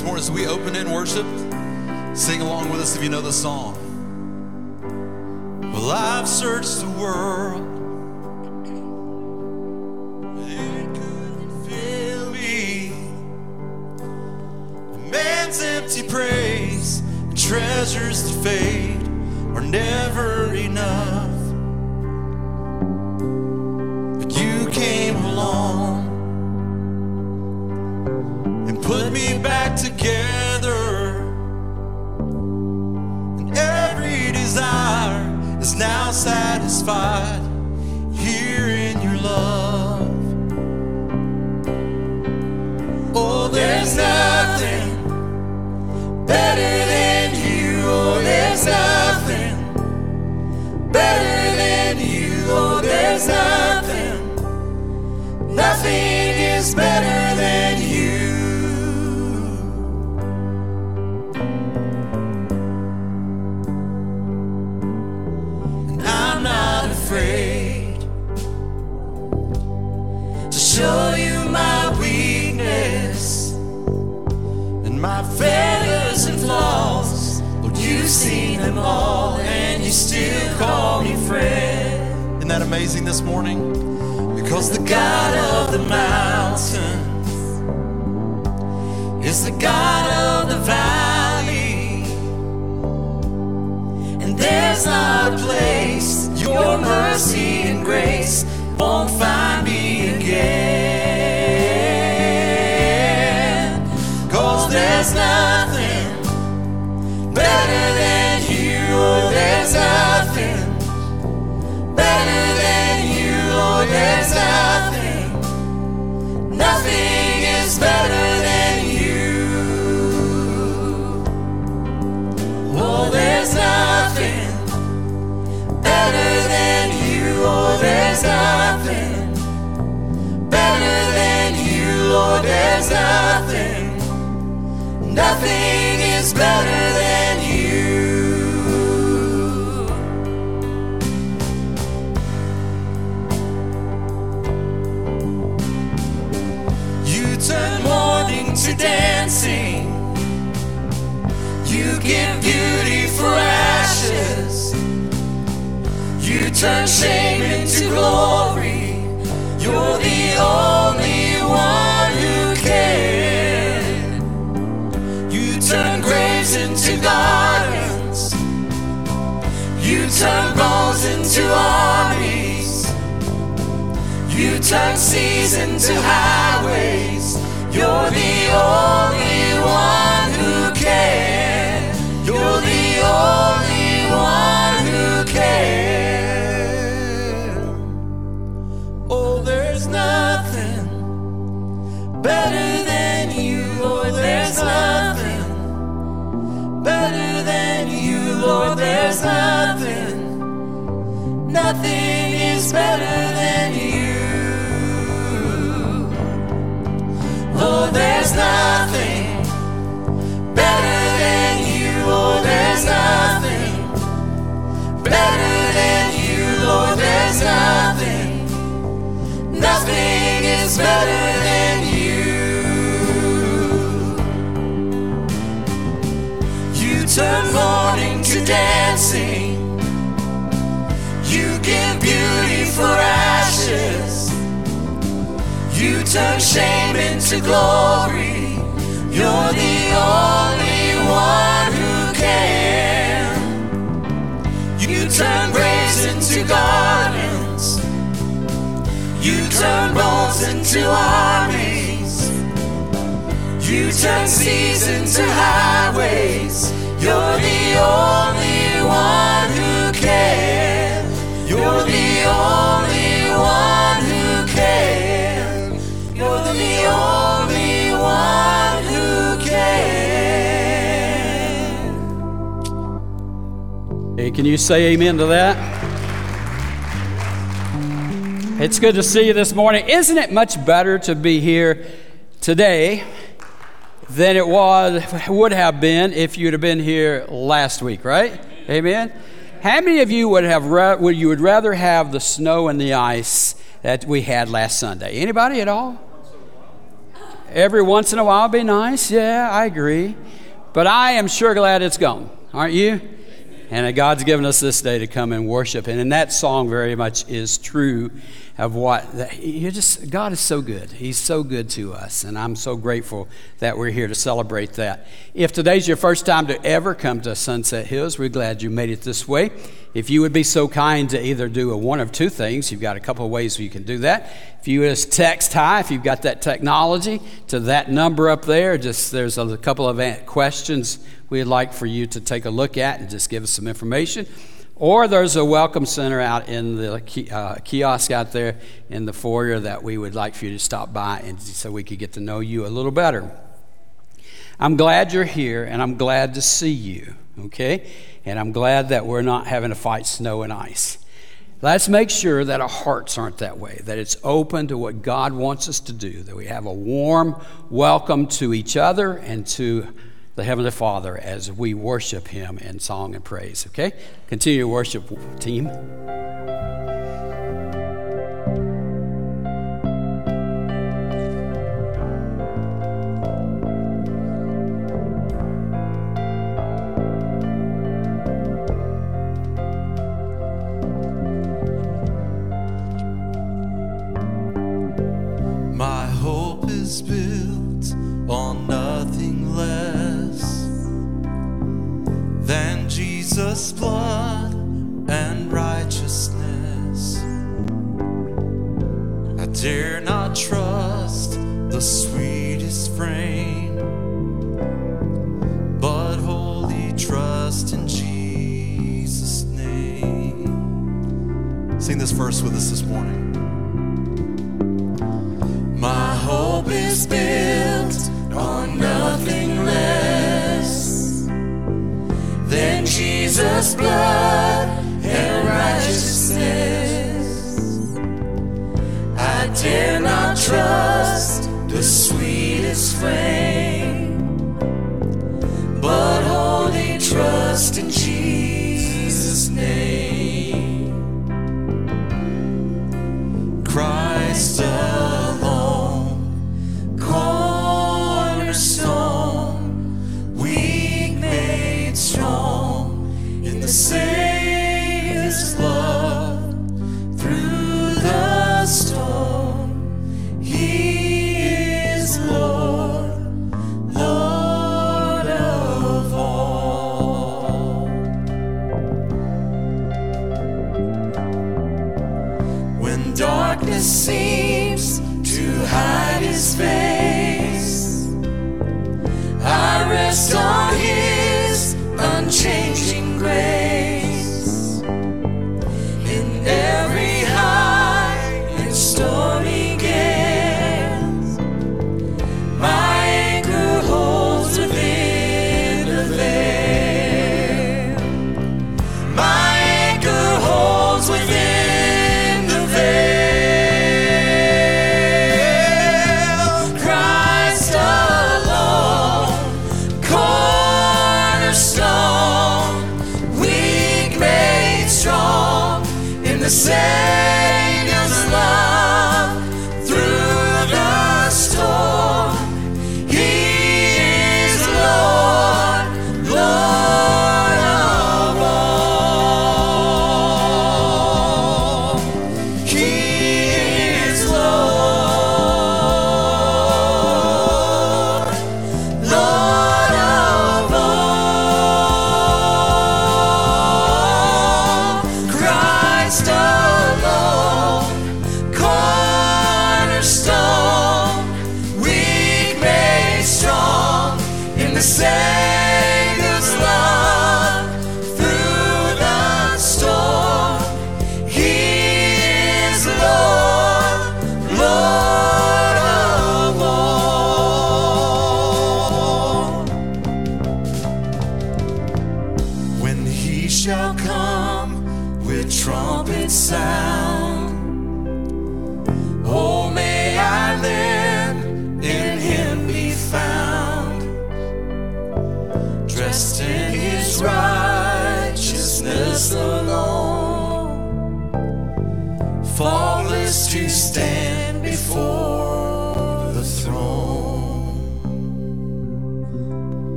this morning as we open in worship. Sing along with us if you know the song. Well, I've searched the world. Nothing is better than you. You turn mourning to dancing. You give beauty for ashes. You turn shame into glory. You're the only gardens. You turn bones into armies. You turn seas into highways. You're the only one who can. You're the only Lord, there's nothing. Nothing is better than you. Oh, there's nothing better than you. Oh, there's nothing better than you. Lord, there's nothing. Nothing is better than you. You turn to dancing. You give beauty for ashes. You turn shame into glory. You're the only one who can. You turn graves into gardens. You turn bones into armies. You turn seas into highways. You're the only one who can. You're the only one who can. You're the only one who can. Hey, can you say amen to that? It's good to see you this morning. Isn't it much better to be here today than it was would have been if you'd have been here last week, right? Amen. How many of you would have would you would rather have the snow and the ice that we had last Sunday? Anybody at all? Every once in a while be nice. Yeah, I agree. But I am sure glad it's gone. Aren't you? And God's given us this day to come and worship. And in that song, very much is true of what you just God is so good. He's so good to us, and I'm so grateful that we're here to celebrate that. If today's your first time to ever come to Sunset Hills, we're glad you made it this way. If you would be so kind to either do a one of two things, you've got a couple of ways you can do that. If you just text hi, if you've got that technology, to that number up there, just there's a couple of questions we'd like for you to take a look at and just give us some information. Or there's a welcome center out in the uh, kiosk out there in the foyer that we would like for you to stop by and so we could get to know you a little better. I'm glad you're here and I'm glad to see you, okay? And I'm glad that we're not having to fight snow and ice. Let's make sure that our hearts aren't that way, that it's open to what God wants us to do, that we have a warm welcome to each other and to the Heavenly Father as we worship Him in song and praise. Okay? Continue worship, team. My hope is built on nothing than Jesus' blood and righteousness. I dare not trust the sweetest frame, but wholly trust in Jesus' name. Sing this verse with us this morning. My hope is built on nothing less than Jesus' blood and righteousness. I dare not trust the sweetest frame, but wholly trust in Jesus' name. Christ.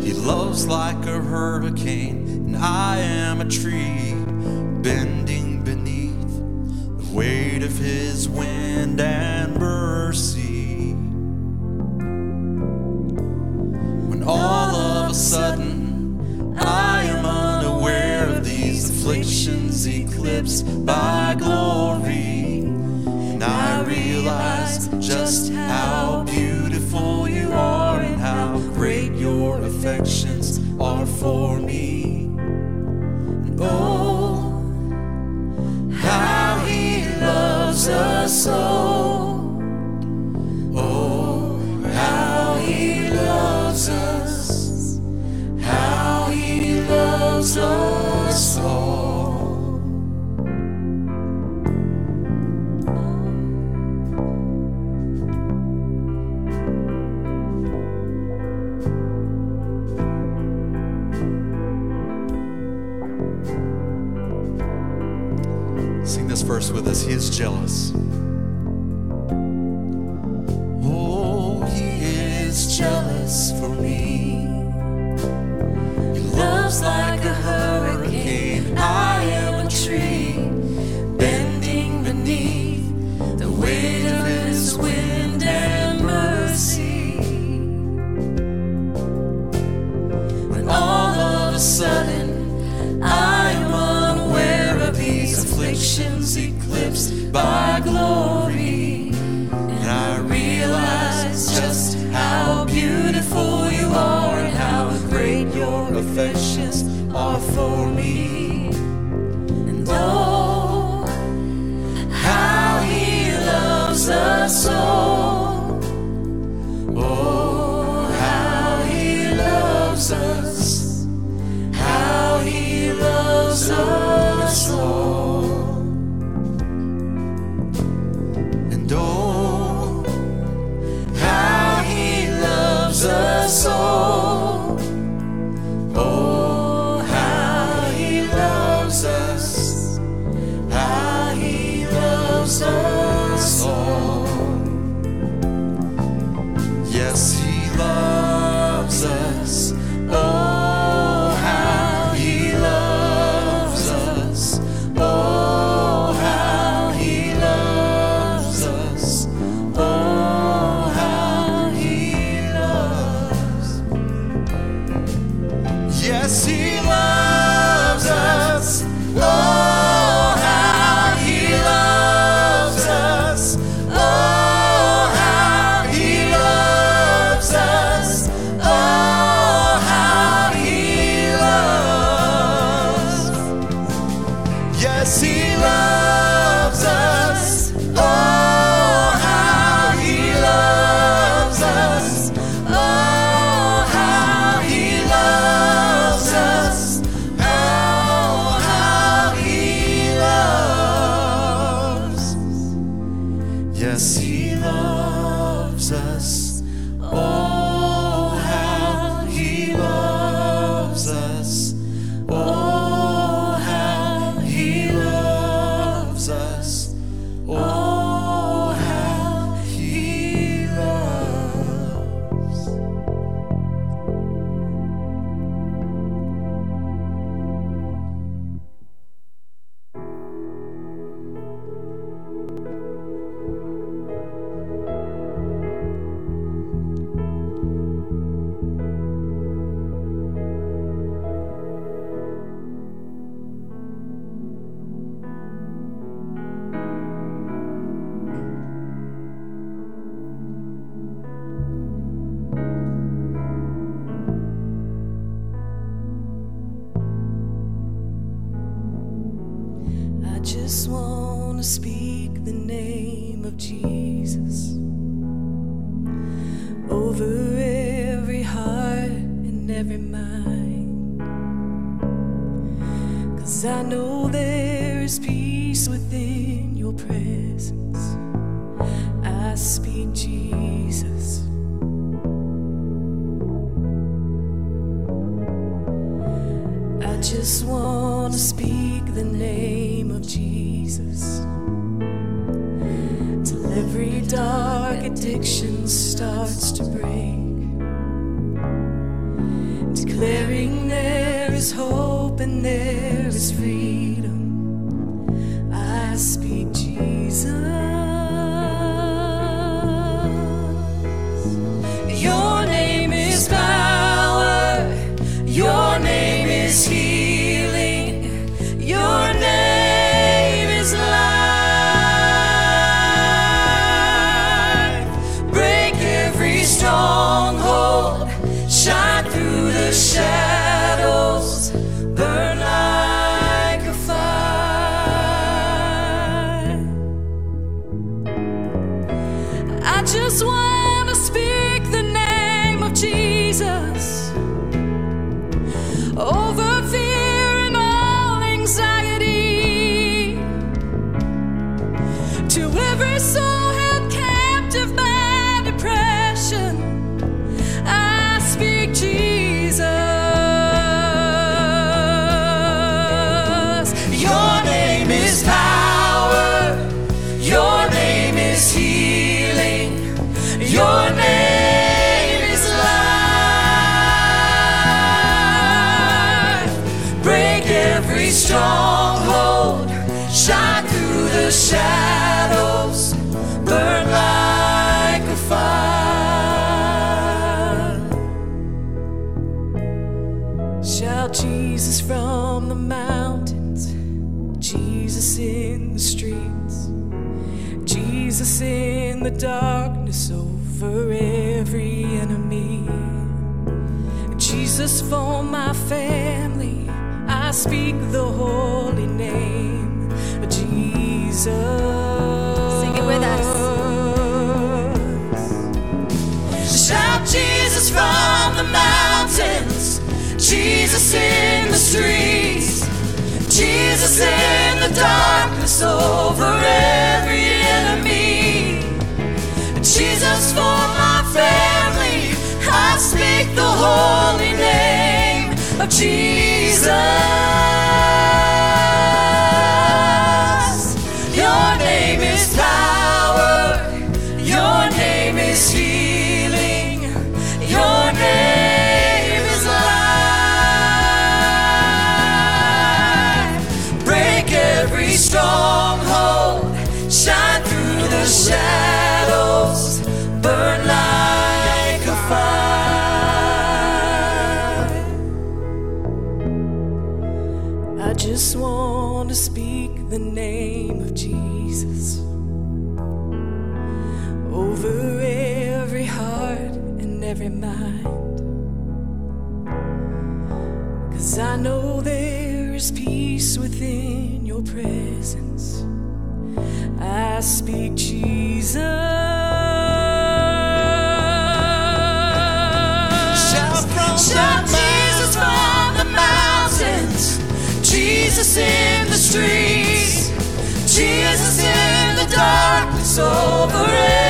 He loves like a hurricane, and I am a tree bending beneath the weight of his wind and mercy. When all of a sudden I am unaware of these afflictions eclipsed by glory. Oh. Darkness over every enemy. Jesus for my family, I speak the holy name of Jesus. Your name is power, your name is healing, mind. Cause I know there is peace within your presence. I speak Jesus. Shout from Shout the Jesus from the mountains, Jesus in the streets, Jesus in the darkness over every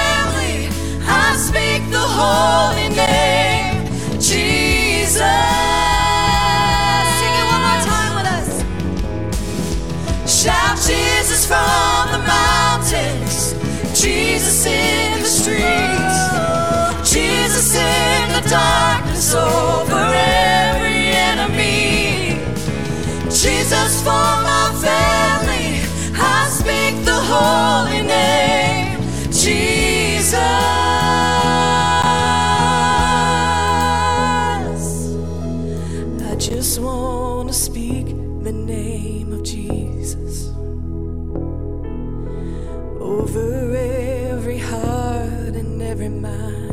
The holy name, Jesus. Sing it one more time with us. Shout Jesus from the mountains, Jesus in the streets, Jesus in the darkness over every enemy, Jesus for my family. I speak the holy name, Jesus. Jesus over every heart and every mind.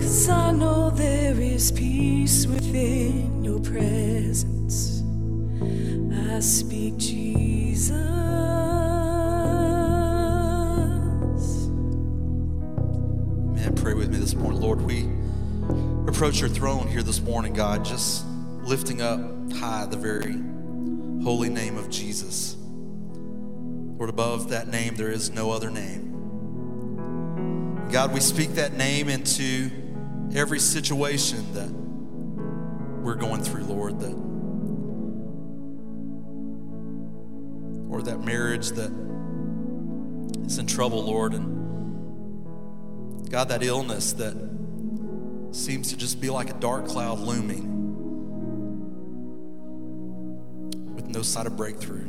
Cause I know there is peace within your presence. I speak Jesus. Pray with me this morning. Lord, we approach your throne here this morning, God, just lifting up high the very holy name of Jesus. Lord, above that name, there is no other name. God, we speak that name into every situation that we're going through, Lord, that or that marriage that is in trouble, Lord, and God, that illness that seems to just be like a dark cloud looming no sight of breakthrough.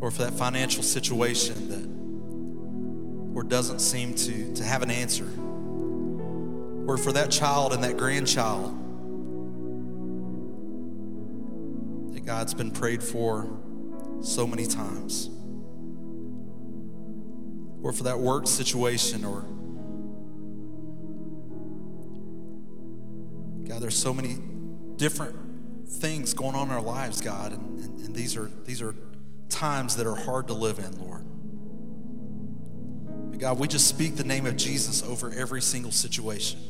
Or for that financial situation that or doesn't seem to, to have an answer. Or for that child and that grandchild that God's been prayed for so many times. Or for that work situation or God, there's so many different things going on in our lives, God, and, and, and these are these are times that are hard to live in, Lord. But God, we just speak the name of Jesus over every single situation.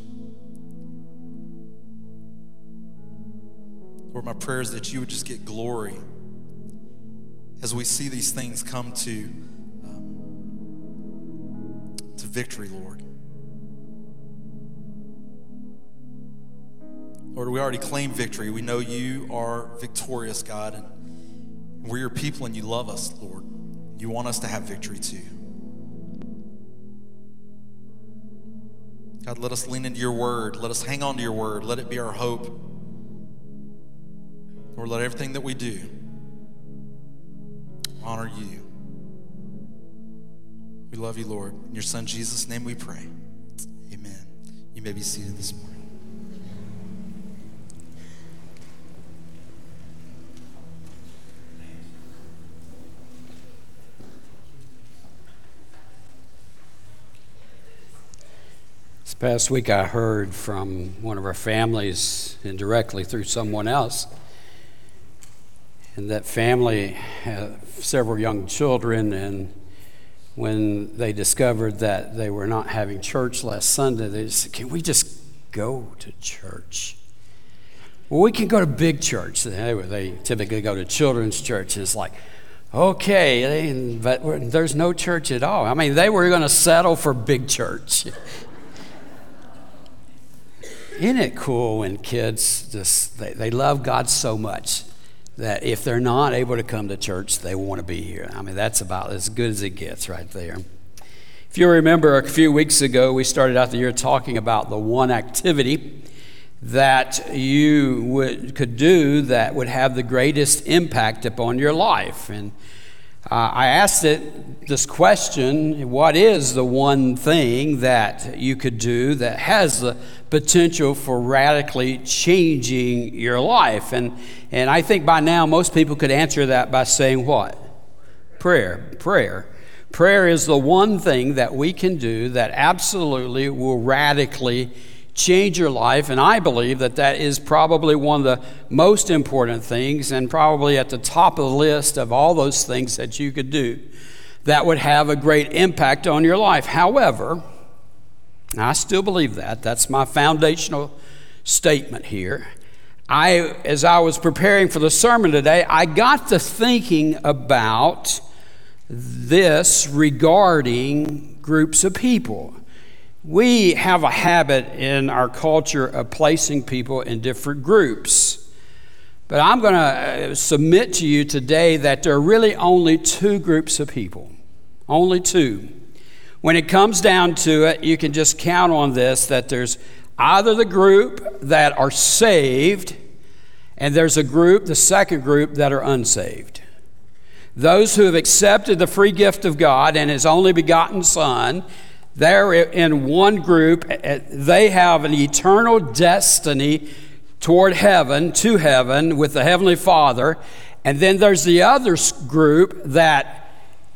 Lord, my prayer is that you would just get glory as we see these things come to, um, to victory, Lord. Lord, we already claim victory. We know you are victorious, God, and we're your people and you love us, Lord. You want us to have victory too. God, let us lean into your word. Let us hang on to your word. Let it be our hope. Lord, let everything that we do honor you. We love you, Lord. In your son Jesus' name we pray. Amen. You may be seated this morning. Past week, I heard from one of our families indirectly through someone else. And that family had several young children, and when they discovered that they were not having church last Sunday, they said, Can we just go to church? Well, we can go to big church. They, they typically go to children's church. and It's like, okay, but there's no church at all. I mean, they were going to settle for big church. Isn't it cool when kids just they, they love God so much that if they're not able to come to church, they want to be here? I mean, that's about as good as it gets right there. If you remember, a few weeks ago, we started out the year talking about the one activity that you would, could do that would have the greatest impact upon your life. And uh, I asked it this question what is the one thing that you could do that has the potential for radically changing your life? And, and I think by now most people could answer that by saying what? Prayer. Prayer. Prayer is the one thing that we can do that absolutely will radically change your life. And I believe that that is probably one of the most important things and probably at the top of the list of all those things that you could do that would have a great impact on your life. However, I still believe that. That's my foundational statement here. I, as I was preparing for the sermon today, I got to thinking about this regarding groups of people. We have a habit in our culture of placing people in different groups. But I'm going to uh, submit to you today that there are really only two groups of people. Only two. When it comes down to it, you can just count on this that there's either the group that are saved, and there's a group, the second group, that are unsaved. Those who have accepted the free gift of God and His only begotten Son they're in one group. They have an eternal destiny toward heaven, to heaven, with the Heavenly Father. And then there's the other group that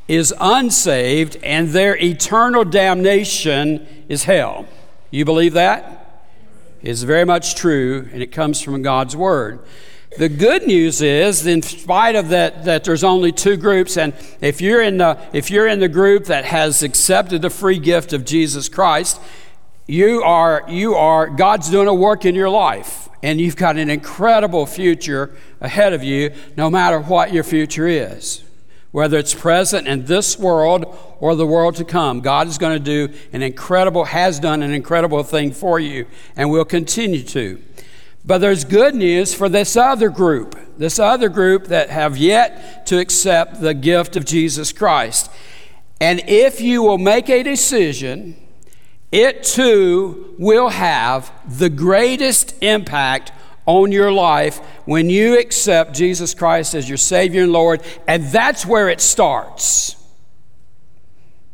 is unsaved, and their eternal damnation is hell. You believe that? It's very much true, and it comes from God's Word. The good news is, in spite of that, that there's only two groups, and if you're in the if you're in the group that has accepted the free gift of Jesus Christ, you are, you are, God's doing a work in your life, and you've got an incredible future ahead of you, no matter what your future is. Whether it's present in this world or the world to come, God is going to do an incredible, has done an incredible thing for you, and will continue to. But there's good news for this other group, this other group that have yet to accept the gift of Jesus Christ. And if you will make a decision, it too will have the greatest impact on your life when you accept Jesus Christ as your Savior and Lord. And that's where it starts.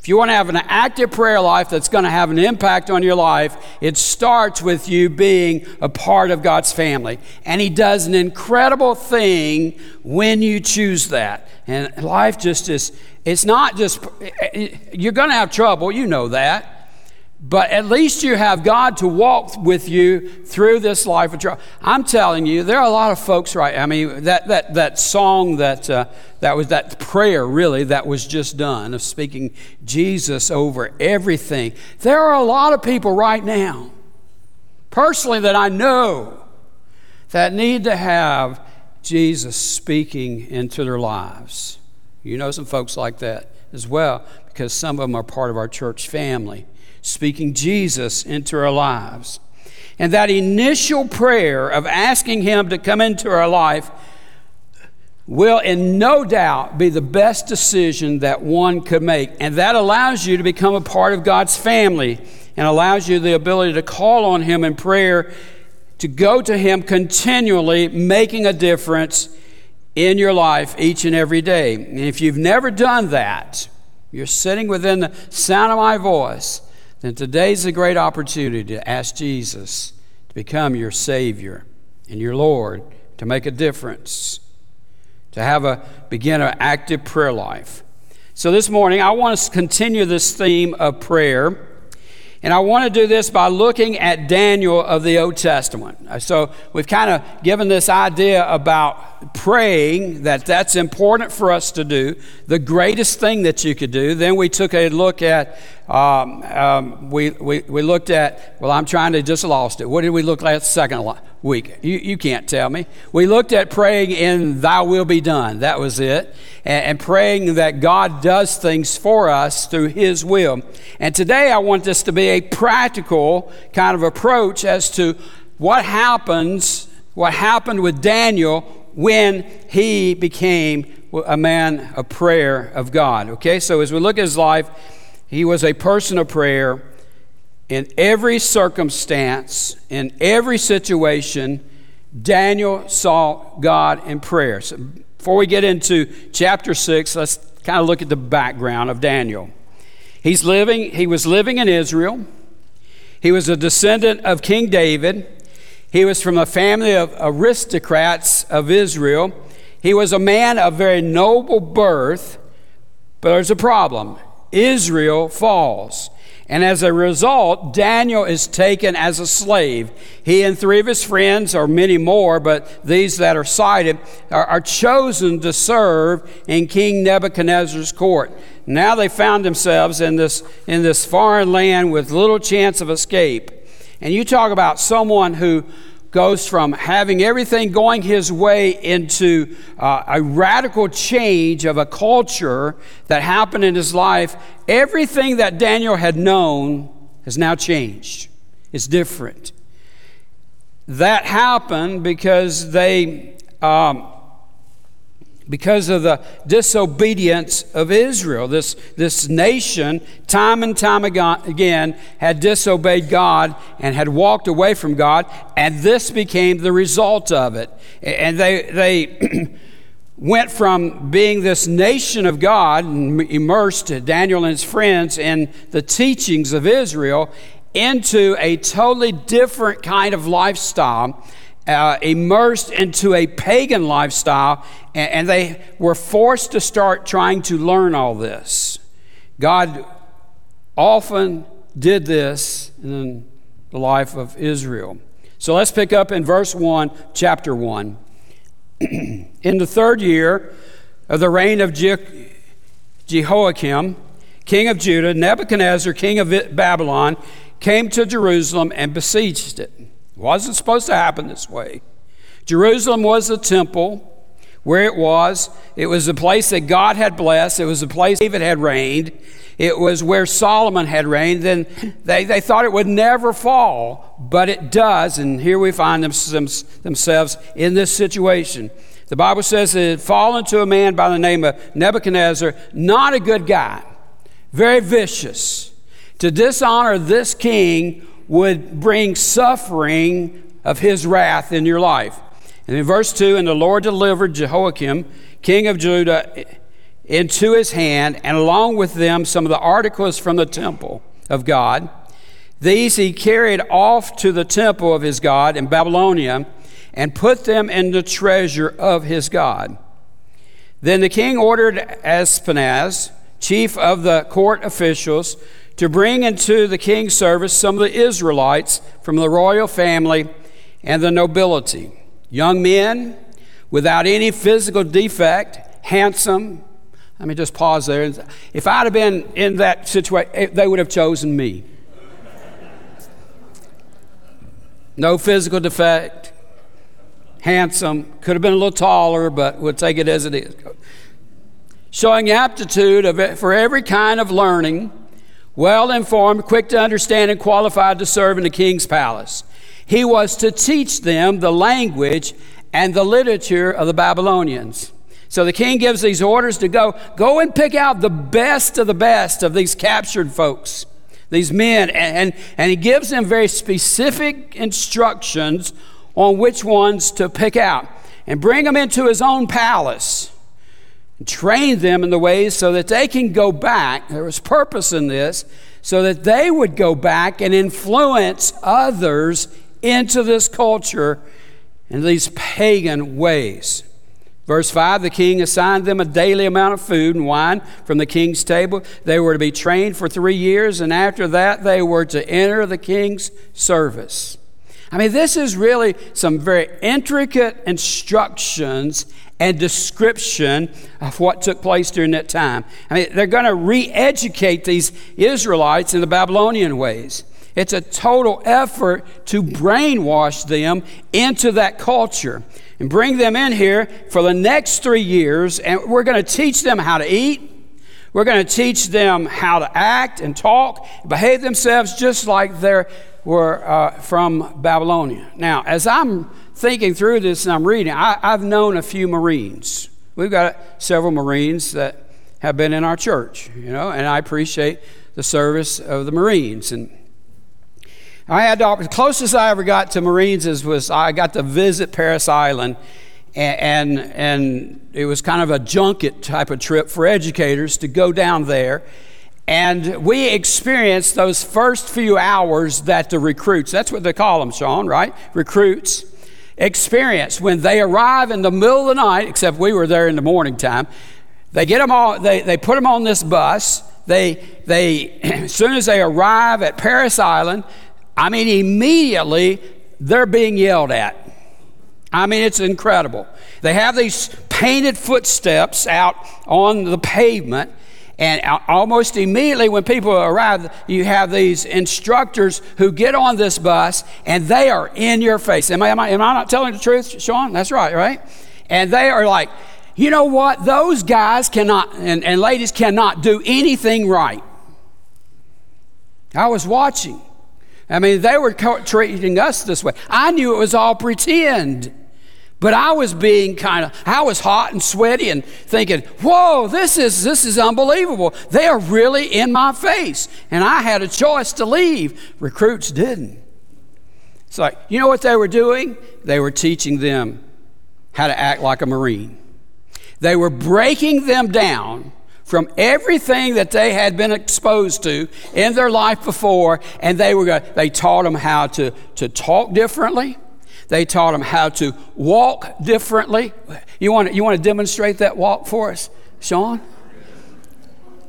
If you want to have an active prayer life that's going to have an impact on your life, it starts with you being a part of God's family. And He does an incredible thing when you choose that. And life just is, it's not just, eh, eh, you're going to have trouble, you know that. But at least you have God to walk with you through this life of trouble. I'm telling you, there are a lot of folks, right? I mean, that, that, that song that, uh, that was that prayer, really, that was just done of speaking Jesus over everything. There are a lot of people right now, personally, that I know that need to have Jesus speaking into their lives. You know some folks like that as well, because some of them are part of our church family speaking Jesus into our lives. And that initial prayer of asking Him to come into our life will, in no doubt, be the best decision that one could make. And that allows you to become a part of God's family and allows you the ability to call on Him in prayer, to go to Him continually, making a difference in your life each and every day. And if you've never done that, you're sitting within the sound of my voice then today's a great opportunity to ask Jesus to become your Savior and your Lord, to make a difference, to have a begin an active prayer life. So this morning, I want to continue this theme of prayer. And I want to do this by looking at Daniel of the Old Testament. Uh, so we've kind of given this idea about praying, that that's important for us to do, the greatest thing that you could do. Then we took a look at um, um, we, we, we looked at, well, I'm trying to just lost it. What did we look at second week? You, you can't tell me. We looked at praying in Thy will be done. That was it. And, and praying that God does things for us through His will. And today I want this to be a practical kind of approach as to what happens, what happened with Daniel when he became a man of prayer of God. Okay, so as we look at his life, he was a person of prayer in every circumstance, in every situation. Daniel saw God in prayer. So before we get into chapter 6, let's kind of look at the background of Daniel. He's living, he was living in Israel. He was a descendant of King David. He was from a family of aristocrats of Israel. He was a man of very noble birth, but there's a problem. Israel falls. And as a result, Daniel is taken as a slave. He and three of his friends, or many more, but these that are cited, are, are, chosen to serve in King Nebuchadnezzar's court. Now they found themselves in this, in this foreign land with little chance of escape. And you talk about someone who goes from having everything going his way into uh, a radical change of a culture that happened in his life. Everything that Daniel had known has now changed. It's different. That happened because they. Um, because of the disobedience of Israel. This, this nation, time and time again, had disobeyed God and had walked away from God, and this became the result of it. And they, they went from being this nation of God, immersed uh, Daniel and his friends in the teachings of Israel, into a totally different kind of lifestyle uh, immersed into a pagan lifestyle, and, and they were forced to start trying to learn all this. God often did this in the life of Israel. So let's pick up in verse 1, chapter 1. in the third year of the reign of Je- Jehoiakim, king of Judah, Nebuchadnezzar, king of Babylon, came to Jerusalem and besieged it. It wasn't supposed to happen this way. Jerusalem was the temple where it was. It was the place that God had blessed. It was the place David had reigned. It was where Solomon had reigned. Then they, they thought it would never fall, but it does. And here we find them, them, themselves in this situation. The Bible says it had fallen to a man by the name of Nebuchadnezzar, not a good guy, very vicious. To dishonor this king would bring suffering of his wrath in your life. And in verse 2, and the Lord delivered Jehoiakim, king of Judah, into his hand, and along with them some of the articles from the temple of God. These he carried off to the temple of his God in Babylonia and put them in the treasure of his God. Then the king ordered Ashpenaz, chief of the court officials, to bring into the king's service some of the Israelites from the royal family and the nobility young men without any physical defect, handsome. Let me just pause there. If I'd have been in that situation, eh, they would have chosen me. No physical defect, handsome, could have been a little taller, but we'll take it as it is. Showing aptitude of, for every kind of learning, well informed, quick to understand, and qualified to serve in the king's palace. He was to teach them the language and the literature of the Babylonians. So the king gives these orders to go, go and pick out the best of the best of these captured folks, these men, and, and, he gives them very specific instructions on which ones to pick out and bring them into his own palace and train them in the ways so that they can go back. There was purpose in this, so that they would go back and influence others into this culture in these pagan ways. Verse 5 the king assigned them a daily amount of food and wine from the king's table. They were to be trained for three years, and after that, they were to enter the king's service. I mean, this is really some very intricate instructions and description of what took place during that time. I mean, they're going to re educate these Israelites in the Babylonian ways. It's a total effort to brainwash them into that culture and bring them in here for the next three years. And we're going to teach them how to eat. We're going to teach them how to act and talk, behave themselves just like they were uh, from Babylonia. Now, as I'm thinking through this and I'm reading, I, I've known a few Marines. We've got several Marines that have been in our church, you know, and I appreciate the service of the Marines. And I had the closest I ever got to Marines is, was I got to visit Parris Island, and, and, and it was kind of a junket type of trip for educators to go down there. And we experienced those first few hours that the recruits, that's what they call them, Sean, right? Recruits experience when they arrive in the middle of the night, except we were there in the morning time. They get them all, they, they put them on this bus. They, they, as soon as they arrive at Parris Island, I mean, immediately they're being yelled at. I mean, it's incredible. They have these painted footsteps out on the pavement, and almost immediately when people arrive, you have these instructors who get on this bus and they are in your face. Am I, am I, am I not telling the truth, Sean? That's right, right? And they are like, you know what? Those guys cannot, and, and ladies cannot do anything right. I was watching. I mean, they were treating us this way. I knew it was all pretend. But I was being kind of, I was hot and sweaty and thinking, whoa, this is, this is unbelievable. They are really in my face. And I had a choice to leave. Recruits didn't. It's like, you know what they were doing? They were teaching them how to act like a Marine. They were breaking them down from everything that they had been exposed to in their life before, and they were they taught them how to, to talk differently. They taught them how to walk differently. You want to, you want to demonstrate that walk for us, Sean?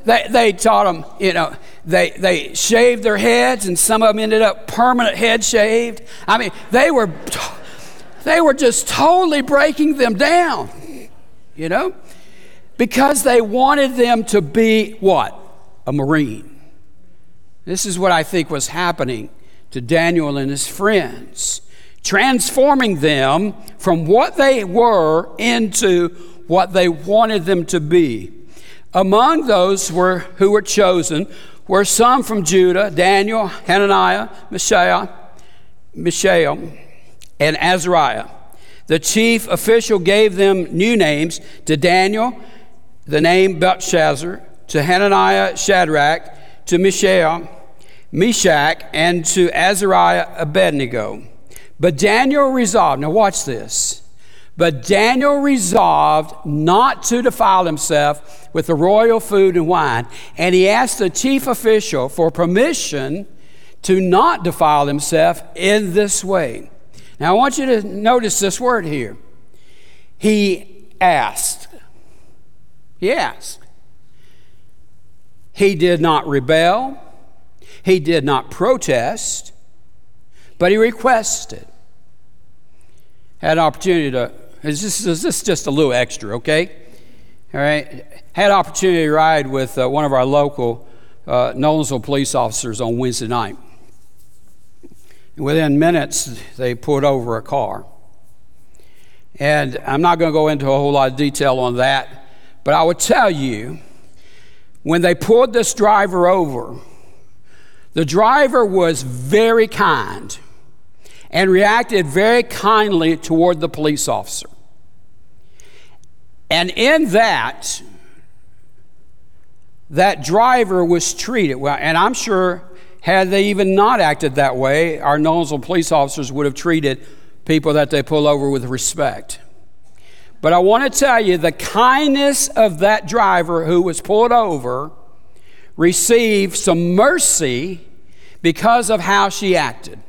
They, they taught them, you know, they, they shaved their heads, and some of them ended up permanent head shaved. I mean, they were, they were just totally breaking them down, you know? because they wanted them to be what? A Marine. This is what I think was happening to Daniel and his friends, transforming them from what they were into what they wanted them to be. Among those were, who were chosen were some from Judah Daniel, Hananiah, Mishael, Mishael, and Azariah. The chief official gave them new names to Daniel, the name Belshazzar, to Hananiah, Shadrach, to Mishael, Meshach, and to Azariah, Abednego. But Daniel resolved, now watch this. But Daniel resolved not to defile himself with the royal food and wine, and he asked the chief official for permission to not defile himself in this way. Now, I want you to notice this word here. He asked. He asked. He did not rebel. He did not protest, but he requested. Had an opportunity to, is this, is this just a little extra, okay? All right. Had opportunity to ride with uh, one of our local uh, Nolensville police officers on Wednesday night. And within minutes, they pulled over a car. And I'm not going to go into a whole lot of detail on that, but I would tell you when they pulled this driver over, the driver was very kind and reacted very kindly toward the police officer. And in that, that driver was treated well, and I'm sure had they even not acted that way, our Nolensville police officers would have treated people that they pull over with respect. But I want to tell you the kindness of that driver who was pulled over received some mercy because of how she acted.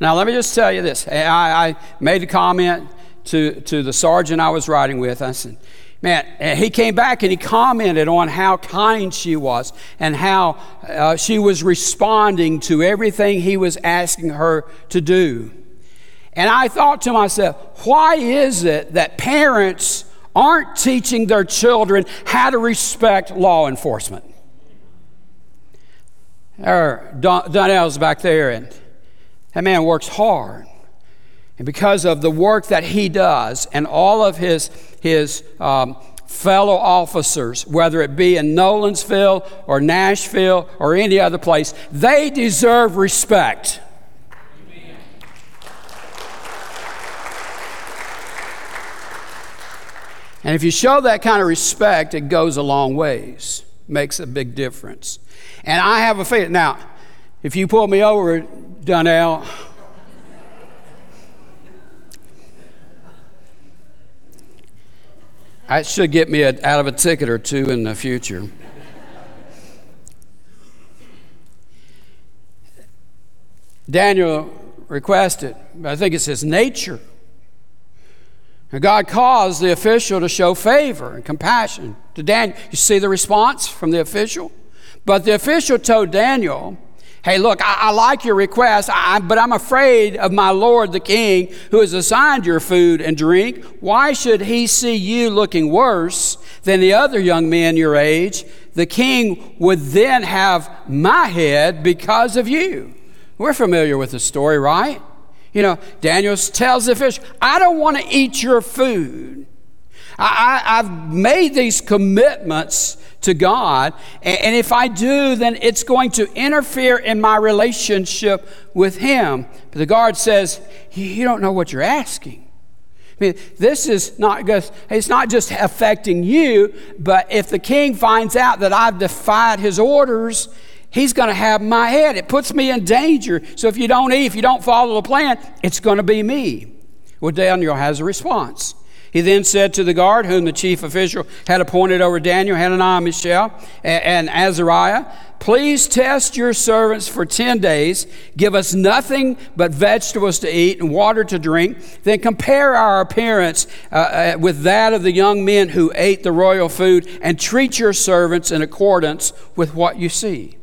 Now, let me just tell you this. I, I made a comment to, to the sergeant I was riding with. I said, Man, and he came back and he commented on how kind she was and how uh, she was responding to everything he was asking her to do. And I thought to myself, why is it that parents aren't teaching their children how to respect law enforcement? Donnell's back there, and that man works hard. And because of the work that he does and all of his, his um, fellow officers, whether it be in Nolensville or Nashville or any other place, they deserve respect. And if you show that kind of respect, it goes a long ways, makes a big difference. And I have a feeling, now, if you pull me over, Donnell, that should get me a, out of a ticket or two in the future. Daniel requested, I think it's his nature and God caused the official to show favor and compassion to Daniel. You see the response from the official? But the official told Daniel, Hey, look, I, I like your request, I, but I'm afraid of my Lord the king who has assigned your food and drink. Why should he see you looking worse than the other young men your age? The king would then have my head because of you. We're familiar with the story, right? You know, Daniel tells the fish, I don't want to eat your food. I, have made these commitments to God, and, and if I do, then it's going to interfere in my relationship with Him. But the guard says, You don't know what you're asking. I mean, this is not just, it's not just affecting you, but if the king finds out that I've defied his orders, he's going to have my head. It puts me in danger. So if you don't eat, if you don't follow the plan, it's going to be me. Well, Daniel has a response. He then said to the guard, whom the chief official had appointed over Daniel, Hananiah, Mishael, and Azariah, Please test your servants for 10 days. Give us nothing but vegetables to eat and water to drink. Then compare our appearance uh, uh, with that of the young men who ate the royal food and treat your servants in accordance with what you see.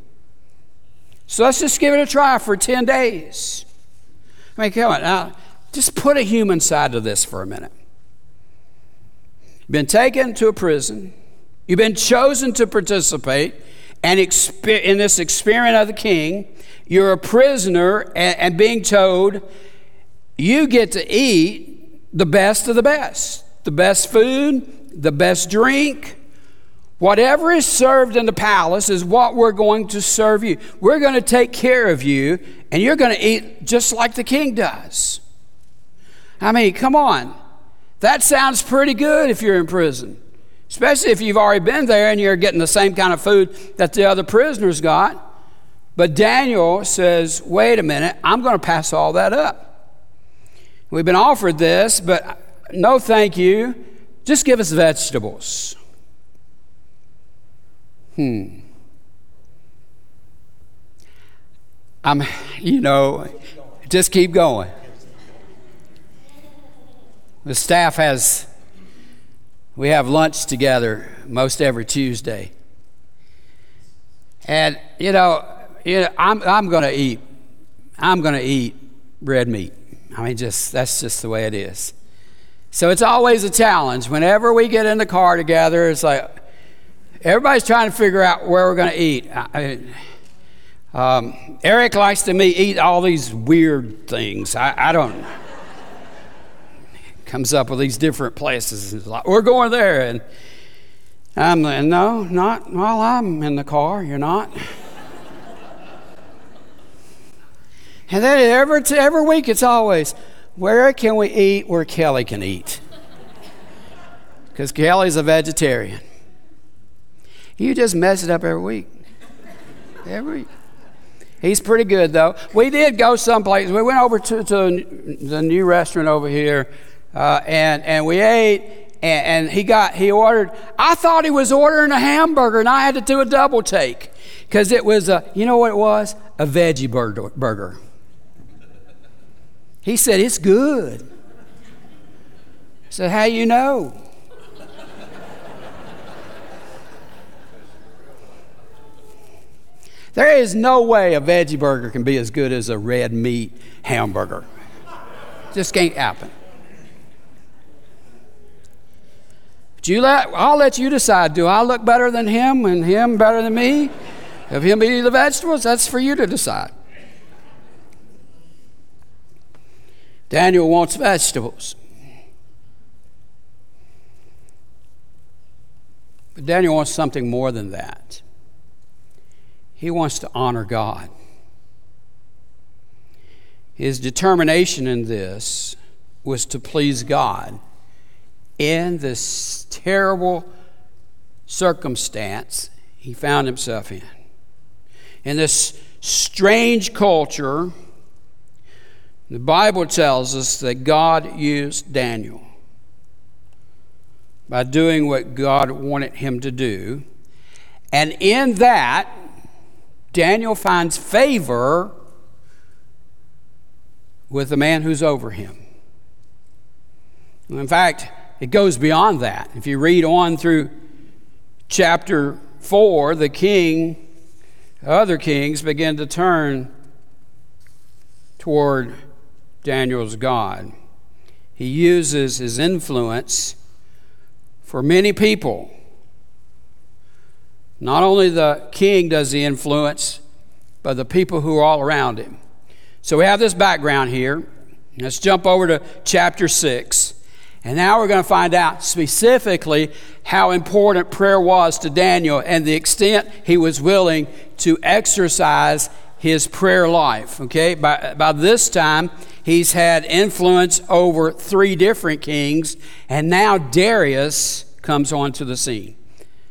So let's just give it a try for 10 days. I mean, come on. Now, just put a human side to this for a minute. You've been taken to a prison, you've been chosen to participate, and in this experience of the king, you're a prisoner and being told you get to eat the best of the best, the best food, the best drink. Whatever is served in the palace is what we're going to serve you. We're going to take care of you, and you're going to eat just like the king does. I mean, come on. That sounds pretty good if you're in prison, especially if you've already been there and you're getting the same kind of food that the other prisoners got. But Daniel says, wait a minute, I'm going to pass all that up. We've been offered this, but no thank you. Just give us vegetables. Hmm. I'm, you know, just keep going. The staff has, we have lunch together most every Tuesday. And, you know, you know I'm, I'm going to eat, I'm going to eat red meat. I mean, just, that's just the way it is. So it's always a challenge. Whenever we get in the car together, it's like everybody's trying to figure out where we're going to eat. I, um, Eric likes to me eat all these weird things. I, I don't. Comes up with these different places. Like, we're going there, and I'm like, no, not while I'm in the car. You're not. and then every every week, it's always where can we eat where Kelly can eat? Because Kelly's a vegetarian. You just mess it up every week. Every. He's pretty good, though. We did go someplace. We went over to, to the new restaurant over here, uh, and, and we ate, and, and he got he ordered. I thought he was ordering a hamburger, and I had to do a double take because it was a you know what it was a veggie burger. He said, It's good. I said, How you know? There is no way a veggie burger can be as good as a red meat hamburger. Just can't happen. But you let, I'll let you decide. Do I look better than him and him better than me? If him eating the vegetables, that's for you to decide. Daniel wants vegetables. But Daniel wants something more than that. He wants to honor God. His determination in this was to please God in this terrible circumstance he found himself in. In this strange culture the Bible tells us that God used Daniel by doing what God wanted him to do. And in that, Daniel finds favor with the man who's over him. In fact, it goes beyond that. If you read on through chapter 4, the king, other kings begin to turn toward Daniel's God. He uses his influence for many people. Not only the king does he influence, but the people who are all around him. So we have this background here. Let's jump over to chapter 6. And now we're going to find out specifically how important prayer was to Daniel and the extent he was willing to exercise his prayer life. Okay, by, by this time, he's had influence over three different kings, and now Darius comes onto the scene.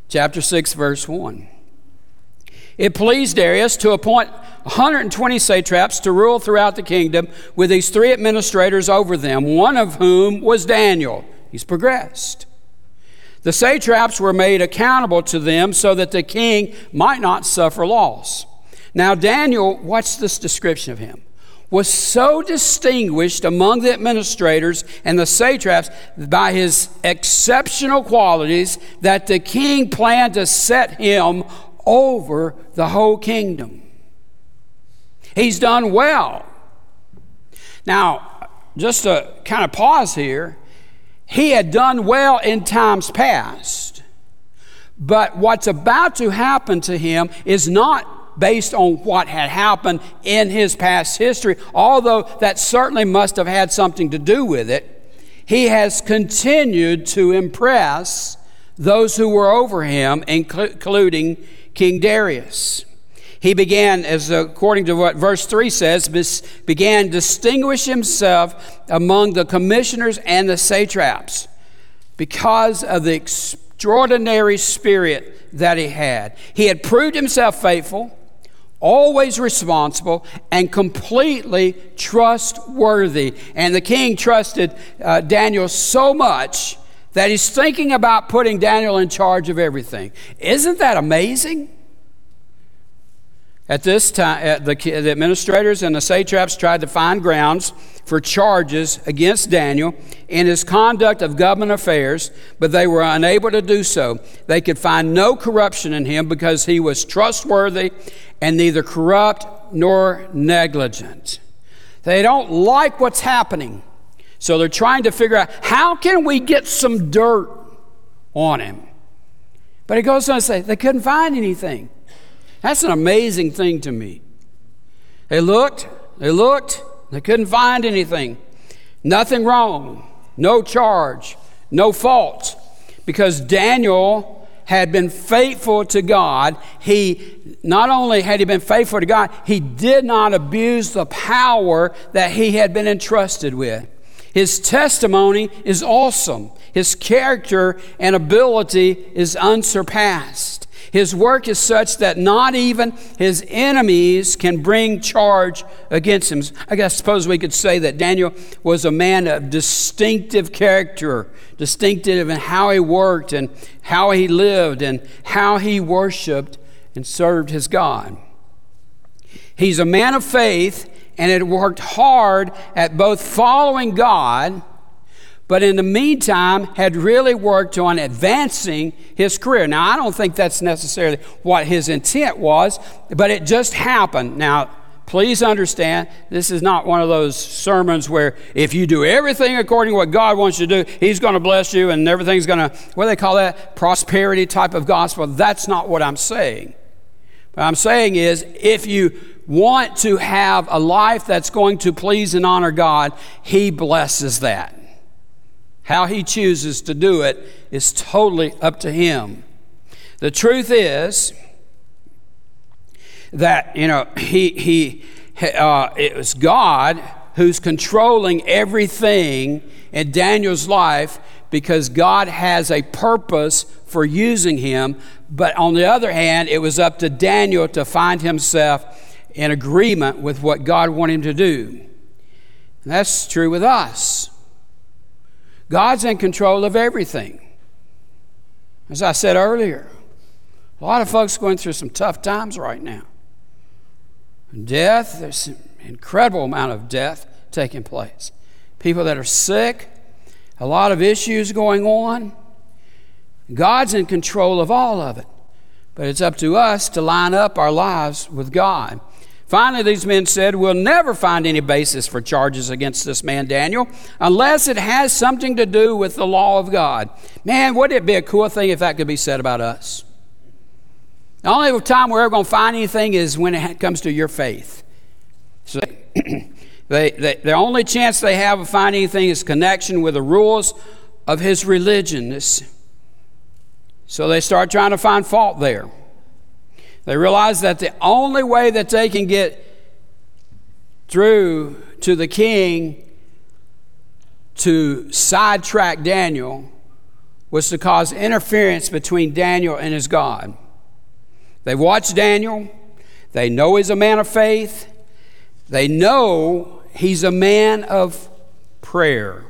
Chapter 6, verse 1. It pleased Darius to appoint 120 satraps to rule throughout the kingdom, with these three administrators over them, one of whom was Daniel. He's progressed. The satraps were made accountable to them so that the king might not suffer loss. Now, Daniel, watch this description of him, was so distinguished among the administrators and the satraps by his exceptional qualities that the king planned to set him over the whole kingdom. He's done well. Now, just to kind of pause here, he had done well in times past. But what's about to happen to him is not based on what had happened in his past history, although that certainly must have had something to do with it. He has continued to impress those who were over him, including King Darius. He began, as according to what verse 3 says, began to distinguish himself among the commissioners and the satraps because of the extraordinary spirit that he had. He had proved himself faithful, always responsible, and completely trustworthy. And the king trusted uh, Daniel so much that he's thinking about putting Daniel in charge of everything. Isn't that amazing? At this time, the, administrators and the satraps tried to find grounds for charges against Daniel in his conduct of government affairs, but they were unable to do so. They could find no corruption in him because he was trustworthy and neither corrupt nor negligent. They don't like what's happening, so they're trying to figure out how can we get some dirt on him. But he goes on to say they couldn't find anything. That's an amazing thing to me. They looked, they looked, they couldn't find anything. Nothing wrong, no charge, no fault. Because Daniel had been faithful to God. He not only had he been faithful to God, he did not abuse the power that he had been entrusted with. His testimony is awesome. His character and ability is unsurpassed. His work is such that not even his enemies can bring charge against him. I guess suppose we could say that Daniel was a man of distinctive character, distinctive in how he worked and how he lived and how he worshiped and served his God. He's a man of faith and had worked hard at both following God but in the meantime had really worked on advancing his career. Now, I don't think that's necessarily what his intent was, but it just happened. Now, please understand, this is not one of those sermons where if you do everything according to what God wants you to do, He's going to bless you and everything's going to, what do they call that? Prosperity type of gospel. That's not what I'm saying. What I'm saying is, if you want to have a life that's going to please and honor God, He blesses that. How he chooses to do it is totally up to him. The truth is that, you know, he, he, uh, it was God who's controlling everything in Daniel's life because God has a purpose for using him. But on the other hand, it was up to Daniel to find himself in agreement with what God wanted him to do. And that's true with us. God's in control of everything. As I said earlier, a lot of folks going through some tough times right now. Death, there's an incredible amount of death taking place. People that are sick, a lot of issues going on. God's in control of all of it. But it's up to us to line up our lives with God. Finally, these men said, We'll never find any basis for charges against this man, Daniel, unless it has something to do with the law of God. Man, wouldn't it be a cool thing if that could be said about us? The only time we're ever going to find anything is when it comes to your faith. So they, they, the only chance they have of finding anything is connection with the rules of his religion. so they start trying to find fault there. They realize that the only way that they can get through to the king to sidetrack Daniel was to cause interference between Daniel and his God. They watch Daniel, they know he's a man of faith, they know he's a man of prayer.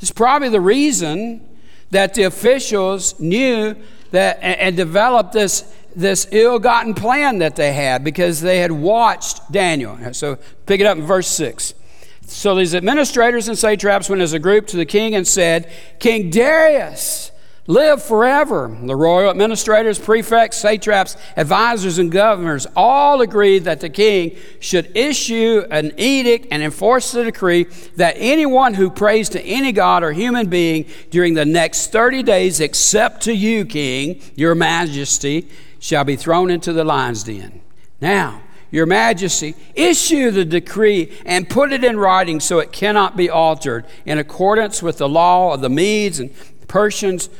It's probably the reason that the officials knew that and developed this this ill gotten plan that they had because they had watched Daniel. So pick it up in verse 6. So these administrators and satraps went as a group to the king and said, King Darius, live forever. The royal administrators, prefects, satraps, advisors, and governors all agreed that the king should issue an edict and enforce the decree that anyone who prays to any god or human being during the next 30 days, except to you, king, your majesty, shall be thrown into the lion's den. Now, your majesty, issue the decree and put it in writing so it cannot be altered in accordance with the law of the Medes and Persians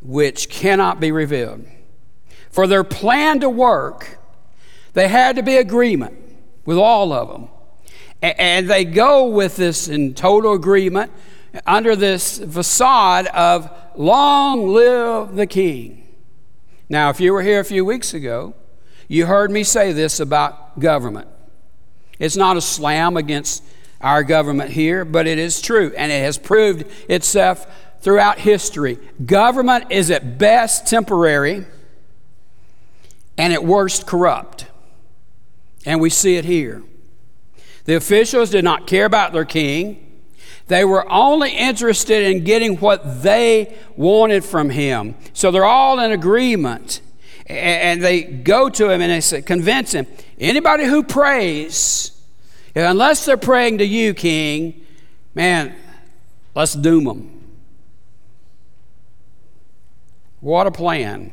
which cannot be revealed. For their plan to work, they had to be agreement with all of them. And they go with this in total agreement under this facade of long live the king. Now, if you were here a few weeks ago, you heard me say this about government. It's not a slam against our government here, but it is true, and it has proved itself throughout history. Government is at best temporary and at worst corrupt. And we see it here. The officials did not care about their king. They were only interested in getting what they wanted from him. So they're all in agreement. And they go to him and they say, convince him anybody who prays, unless they're praying to you, king, man, let's doom them. What a plan.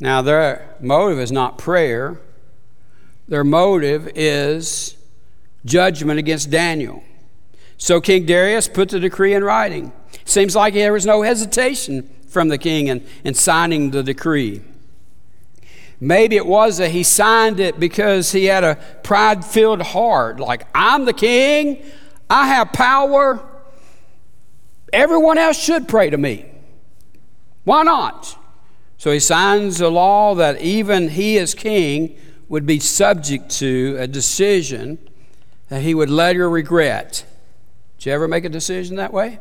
Now, their motive is not prayer, their motive is judgment against Daniel. So King Darius put the decree in writing. Seems like there was no hesitation from the king in, in signing the decree. Maybe it was that he signed it because he had a pride filled heart, like, I'm the king, I have power, everyone else should pray to me. Why not? So he signs a law that even he, as king, would be subject to a decision that he would later regret. Did you ever make a decision that way?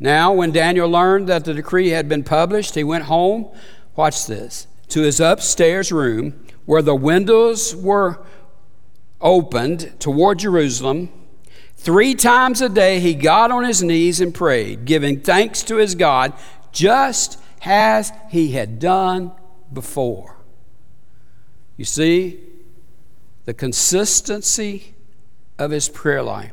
Now, when Daniel learned that the decree had been published, he went home, watch this, to his upstairs room where the windows were opened toward Jerusalem Three times a day he got on his knees and prayed, giving thanks to his God, just as he had done before. You see, the consistency of his prayer life.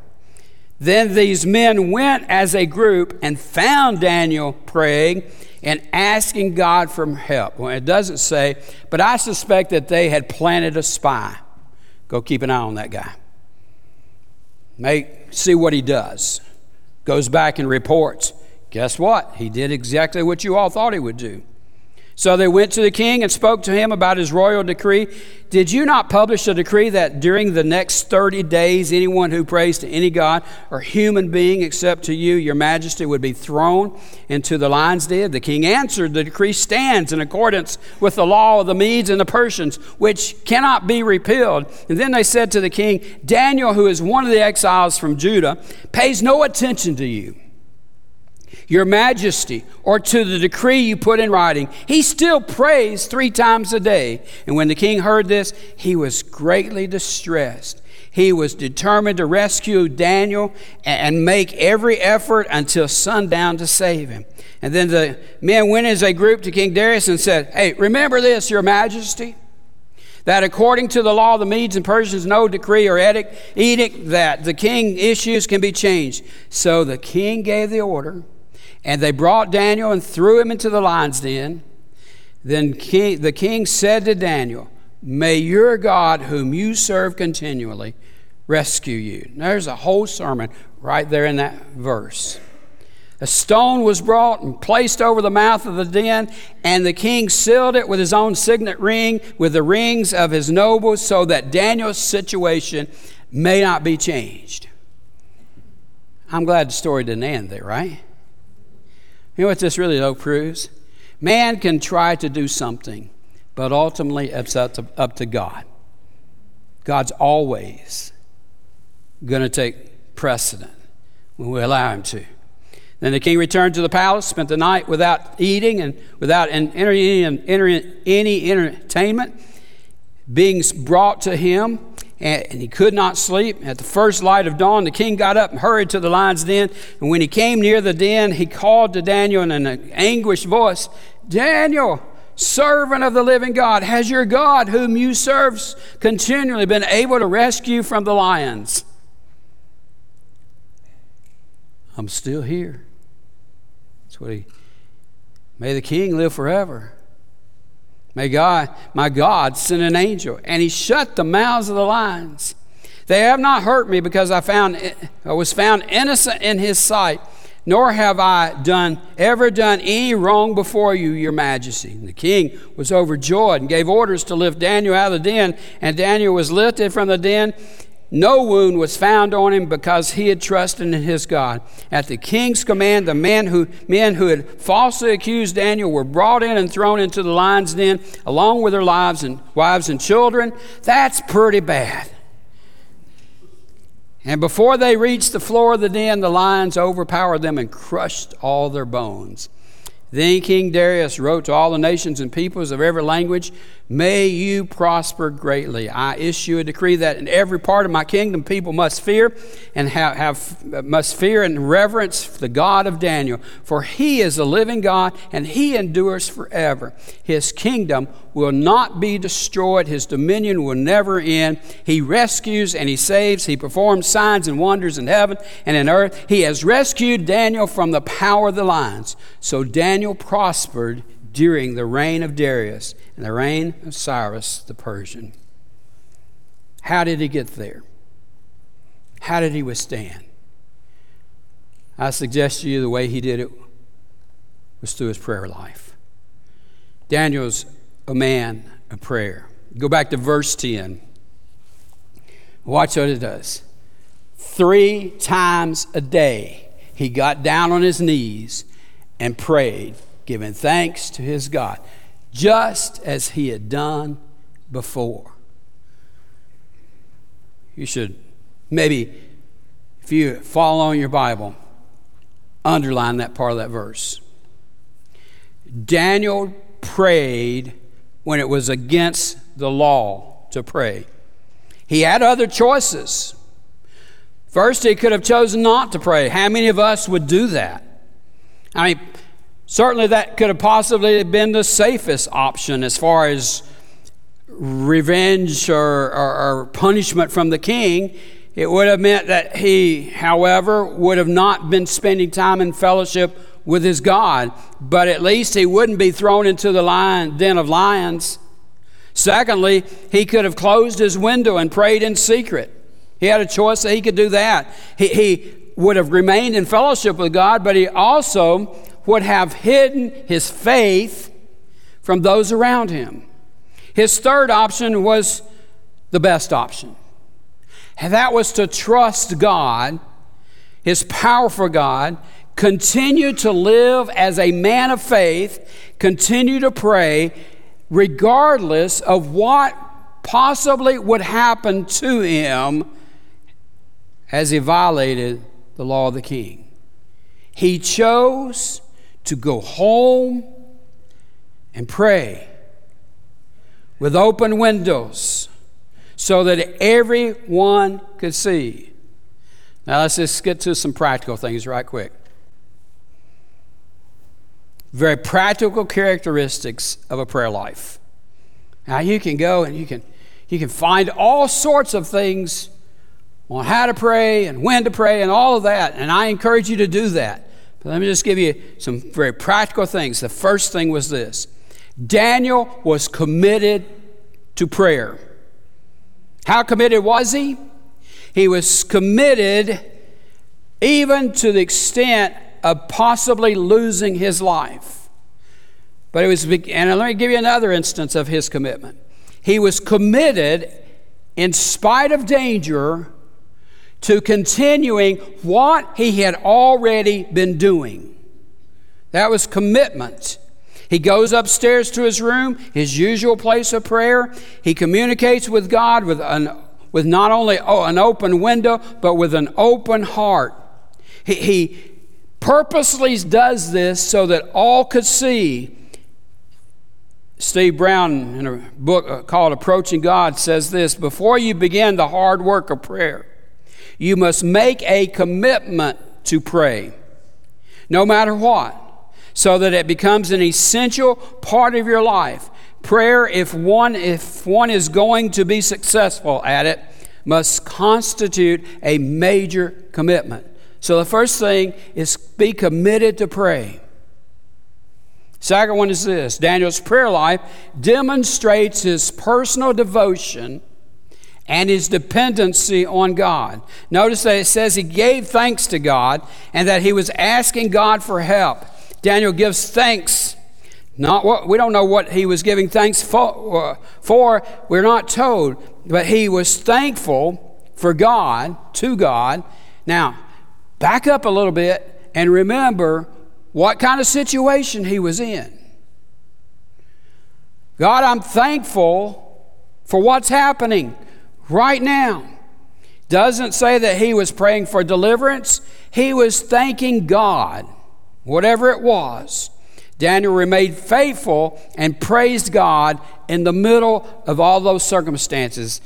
Then these men went as a group and found Daniel praying and asking God for help. Well, it doesn't say, but I suspect that they had planted a spy. Go keep an eye on that guy. Make, see what he does. Goes back and reports. Guess what? He did exactly what you all thought he would do. So they went to the king and spoke to him about his royal decree. Did you not publish a decree that during the next 30 days, anyone who prays to any god or human being except to you, your majesty, would be thrown into the lion's den? The king answered, The decree stands in accordance with the law of the Medes and the Persians, which cannot be repealed. And then they said to the king, Daniel, who is one of the exiles from Judah, pays no attention to you your majesty, or to the decree you put in writing. He still prays three times a day. And when the king heard this, he was greatly distressed. He was determined to rescue Daniel and make every effort until sundown to save him. And then the men went as a group to King Darius and said, Hey, remember this, Your Majesty, that according to the law of the Medes and Persians, no decree or edict, edict that the king issues can be changed. So the king gave the order and they brought Daniel and threw him into the lion's den. Then king, the king said to Daniel, May your God, whom you serve continually, rescue you. Now, there's a whole sermon right there in that verse. A stone was brought and placed over the mouth of the den, and the king sealed it with his own signet ring, with the rings of his nobles, so that Daniel's situation may not be changed. I'm glad the story didn't end there, right? You know what this really though proves? Man can try to do something, but ultimately it's up to, up to God. God's always going to take precedent when we allow him to. Then the king returned to the palace, spent the night without eating and without any entertainment being brought to him. And, he could not sleep. At the first light of dawn, the king got up and hurried to the lion's den. And when he came near the den, he called to Daniel in an anguished voice Daniel, servant of the living God, has your God, whom you serve continually, been able to rescue from the lions? I'm still here. That's what he. May the king live forever. May God, my God, send an angel, and he shut the mouths of the lions. They have not hurt me because I found I was found innocent in his sight, nor have I done ever done any wrong before you, your majesty. And the king was overjoyed and gave orders to lift Daniel out of the den, and Daniel was lifted from the den no wound was found on him because he had trusted in his God. At the king's command, the men who, men who had falsely accused Daniel were brought in and thrown into the lion's den along with their lives and wives and children. That's pretty bad. And before they reached the floor of the den, the lions overpowered them and crushed all their bones. Then King Darius wrote to all the nations and peoples of every language May you prosper greatly. I issue a decree that in every part of my kingdom people must fear and have, have, must fear and reverence the God of Daniel, for he is a living God and he endures forever. His kingdom will not be destroyed, his dominion will never end. He rescues and he saves, he performs signs and wonders in heaven and in earth. He has rescued Daniel from the power of the lions. So Daniel prospered during the reign of Darius and the reign of Cyrus the Persian. How did he get there? How did he withstand? I suggest to you the way he did it was through his prayer life. Daniel's a man a prayer. Go back to verse 10. Watch what it does. Three times a day, he got down on his knees and prayed giving thanks to his God, just as he had done before. You should maybe, if you follow on your Bible, underline that part of that verse. Daniel prayed when it was against the law to pray. He had other choices. First, he could have chosen not to pray. How many of us would do that? I mean, Certainly, that could have possibly been the safest option as far as revenge or, or, or, punishment from the king. It would have meant that he, however, would have not been spending time in fellowship with his God, but at least he wouldn't be thrown into the lion, den of lions. Secondly, he could have closed his window and prayed in secret. He had a choice that he could do that. He, he would have remained in fellowship with God, but he also would have hidden his faith from those around him. His third option was the best option, and that was to trust God, his powerful God, continue to live as a man of faith, continue to pray, regardless of what possibly would happen to him as he violated the law of the king. He chose to go home and pray with open windows so that everyone could see. Now, let's just get to some practical things right quick. Very practical characteristics of a prayer life. Now, you can go and you can, you can find all sorts of things on how to pray and when to pray and all of that, and I encourage you to do that. But let me just give you some very practical things. The first thing was this Daniel was committed to prayer. How committed was he? He was committed even to the extent of possibly losing his life. But it was, and let me give you another instance of his commitment. He was committed in spite of danger to continuing what he had already been doing. That was commitment. He goes upstairs to his room, his usual place of prayer. He communicates with God with, an, with not only oh, an open window, but with an open heart. He, he purposely does this so that all could see Steve Brown, in a book uh, called Approaching God, says this Before you begin the hard work of prayer, you must make a commitment to pray, no matter what, so that it becomes an essential part of your life. Prayer, if one, if one is going to be successful at it, must constitute a major commitment. So the first thing is be committed to pray. Second one is this Daniel's prayer life demonstrates his personal devotion and his dependency on God. Notice that it says he gave thanks to God and that he was asking God for help. Daniel gives thanks. Not what we don't know what he was giving thanks for, uh, for. We're not told, but he was thankful for God, to God. Now, back up a little bit and remember what kind of situation he was in. God, I'm thankful for what's happening right now. Doesn't say that he was praying for deliverance, he was thanking God, whatever it was. Daniel remained faithful and praised God in the middle of all those circumstances.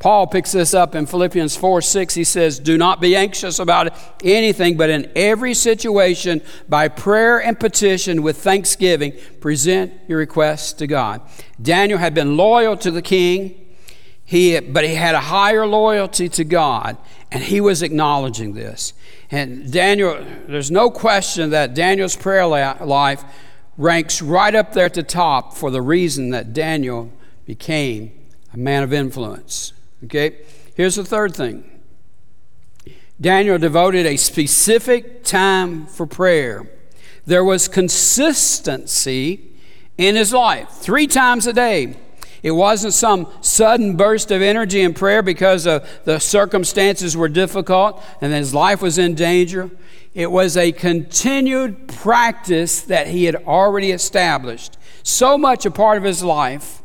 Paul picks this up in Philippians 4 6. He says, Do not be anxious about anything, but in every situation, by prayer and petition with thanksgiving, present your requests to God. Daniel had been loyal to the king, he, but he had a higher loyalty to God, and he was acknowledging this. And Daniel, there's no question that Daniel's prayer life ranks right up there at the top for the reason that Daniel became a man of influence. Okay? Here's the third thing Daniel devoted a specific time for prayer. There was consistency in his life, three times a day. It wasn't some sudden burst of energy in prayer because of the circumstances were difficult and his life was in danger. It was a continued practice that he had already established, so much a part of his life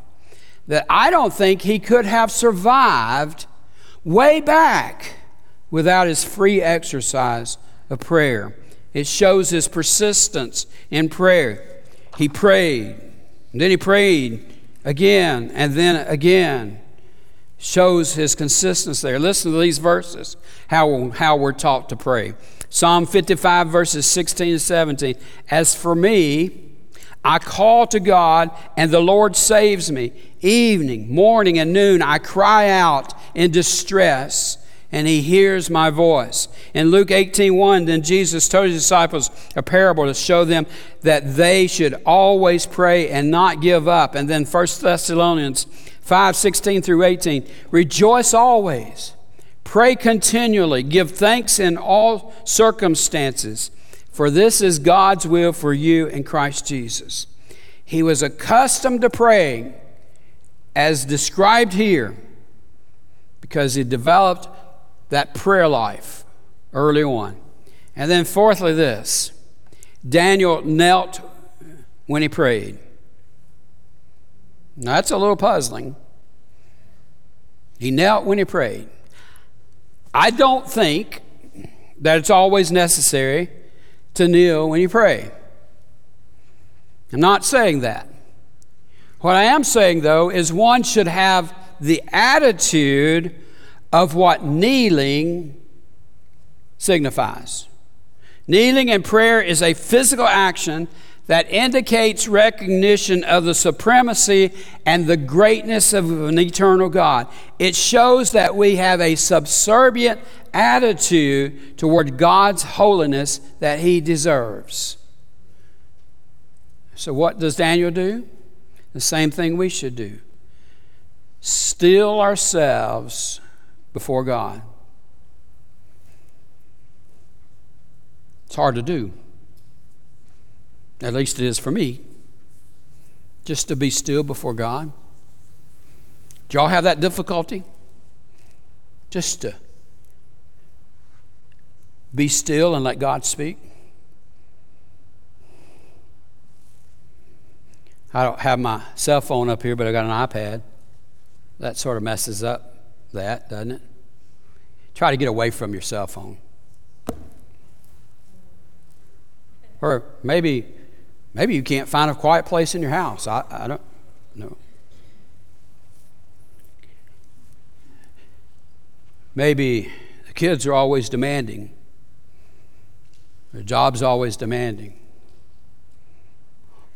that I don't think he could have survived way back without his free exercise of prayer. It shows his persistence in prayer. He prayed, and then he prayed again, and then again. Shows his consistency there. Listen to these verses, how, how we're taught to pray. Psalm 55, verses 16 and 17. As for me, I call to God, and the Lord saves me. Evening, morning, and noon, I cry out in distress, and He hears my voice. In Luke 18 1, then Jesus told His disciples a parable to show them that they should always pray and not give up. And then 1 Thessalonians 5 16 through 18, rejoice always, pray continually, give thanks in all circumstances for this is God's will for you in Christ Jesus. He was accustomed to praying as described here because he developed that prayer life early on. And then, fourthly, this Daniel knelt when he prayed. Now, that's a little puzzling. He knelt when he prayed. I don't think that it's always necessary to kneel when you pray. I'm not saying that. What I am saying, though, is one should have the attitude of what kneeling signifies. Kneeling in prayer is a physical action that indicates recognition of the supremacy and the greatness of an eternal God. It shows that we have a subservient attitude toward God's holiness that he deserves. So, what does Daniel do? The same thing we should do still ourselves before God. It's hard to do. At least it is for me. Just to be still before God. Do y'all have that difficulty? Just to be still and let God speak? I don't have my cell phone up here, but I got an iPad. That sort of messes up that, doesn't it? Try to get away from your cell phone. Or maybe Maybe you can't find a quiet place in your house. I, I don't. know. Maybe the kids are always demanding. Their job's always demanding.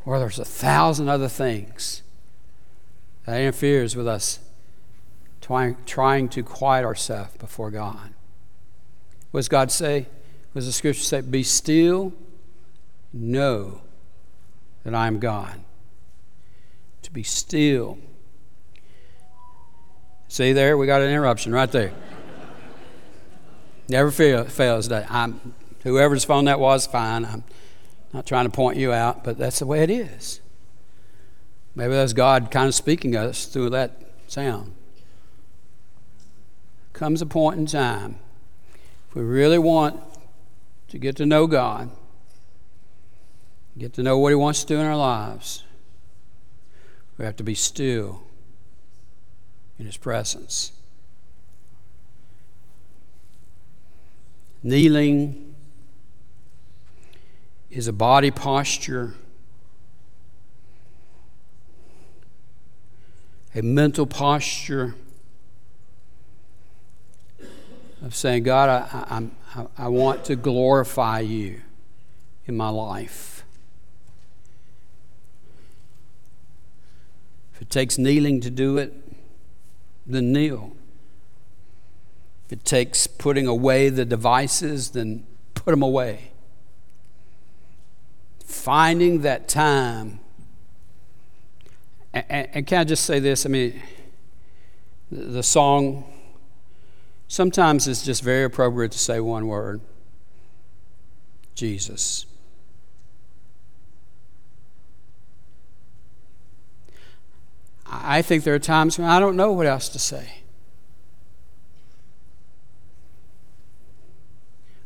Or there's a thousand other things that interferes with us trying, trying to quiet ourselves before God. What does God say? What does the scripture say? Be still, know that I am God. To be still. See there, we got an interruption right there. Never fail, fails that. I'm, whoever's phone that was, fine. I'm not trying to point you out, but that's the way it is. Maybe that's God kind of speaking to us through that sound. Comes a point in time, if we really want to get to know God, get to know what He wants to do in our lives, we have to be still in His presence. Kneeling is a body posture, a mental posture of saying, God, I, I, I want to glorify you in my life. If it takes kneeling to do it, then kneel. If it takes putting away the devices, then put them away. Finding that time. And, and, can I just say this? I mean, the song, sometimes it's just very appropriate to say one word Jesus. I think there are times when I don't know what else to say.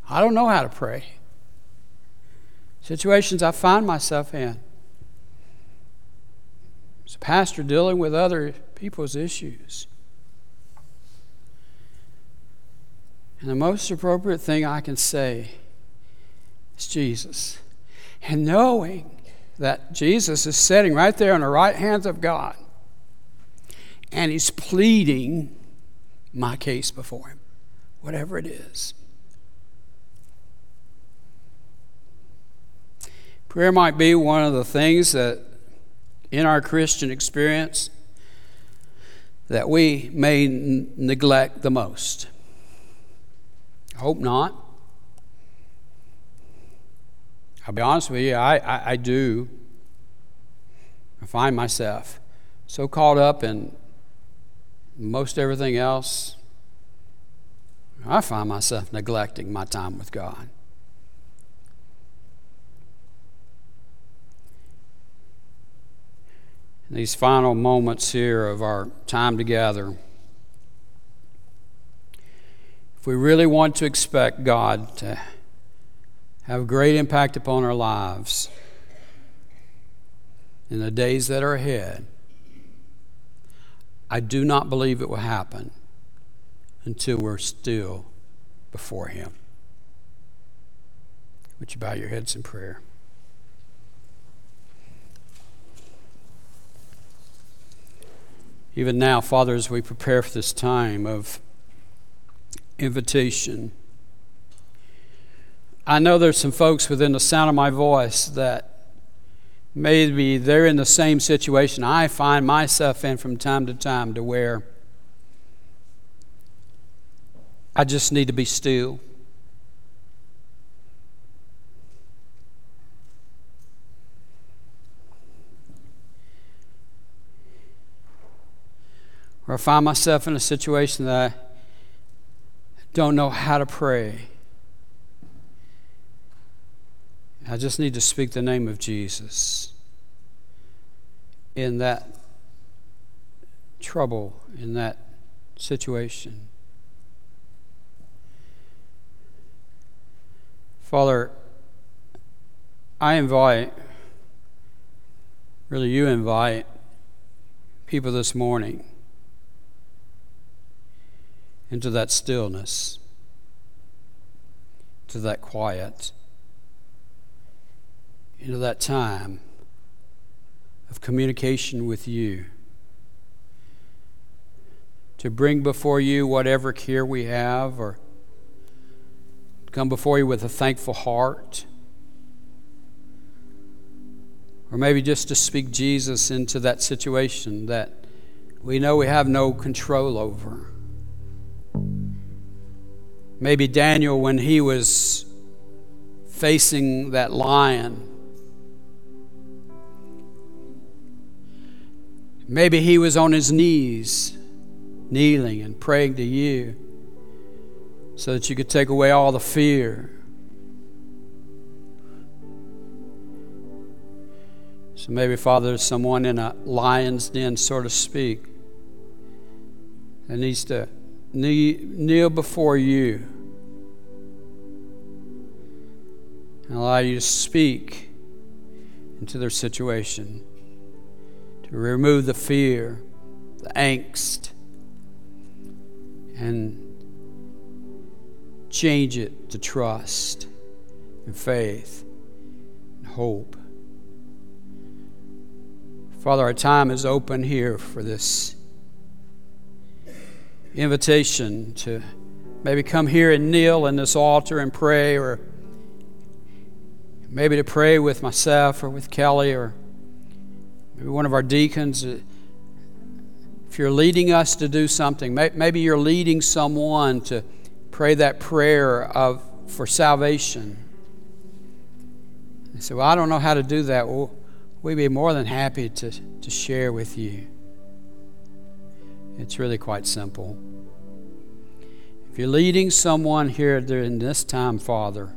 I don't know how to pray. Situations I find myself in. As a pastor dealing with other people's issues. And the most appropriate thing I can say is Jesus. And knowing that Jesus is sitting right there on the right hands of God and he's pleading my case before him, whatever it is. Prayer might be one of the things that in our Christian experience that we may n- neglect the most. I hope not. I'll be honest with you, I, I, I do. I find myself so caught up in most everything else, I find myself neglecting my time with God. In these final moments here of our time together, if we really want to expect God to have a great impact upon our lives in the days that are ahead, I do not believe it will happen until we're still before Him. Would you bow your heads in prayer? Even now, Father, as we prepare for this time of invitation, I know there's some folks within the sound of my voice that maybe they're in the same situation I find myself in from time to time to where I just need to be still. Or I find myself in a situation that I don't know how to pray. I just need to speak the name of Jesus in that trouble, in that situation. Father, I invite, really, you invite people this morning into that stillness, to that quiet, into that time of communication with you. To bring before you whatever care we have, or come before you with a thankful heart. Or maybe just to speak Jesus into that situation that we know we have no control over. Maybe Daniel, when he was facing that lion, maybe he was on his knees, kneeling and praying to you so that you could take away all the fear. So maybe, Father, there's someone in a lion's den, so to speak, that needs to kneel before you and allow you to speak into their situation, remove the fear, the angst, and change it to trust and faith and hope. Father, our time is open here for this invitation to maybe come here and kneel in this altar and pray, or maybe to pray with myself or with Kelly or maybe one of our deacons. Uh, if you're leading us to do something, maybe you're leading someone to pray that prayer of for salvation. And so well, I don't know how to do that. Well, we'd be more than happy to, to share with you. It's really quite simple. If you're leading someone here during this time, Father,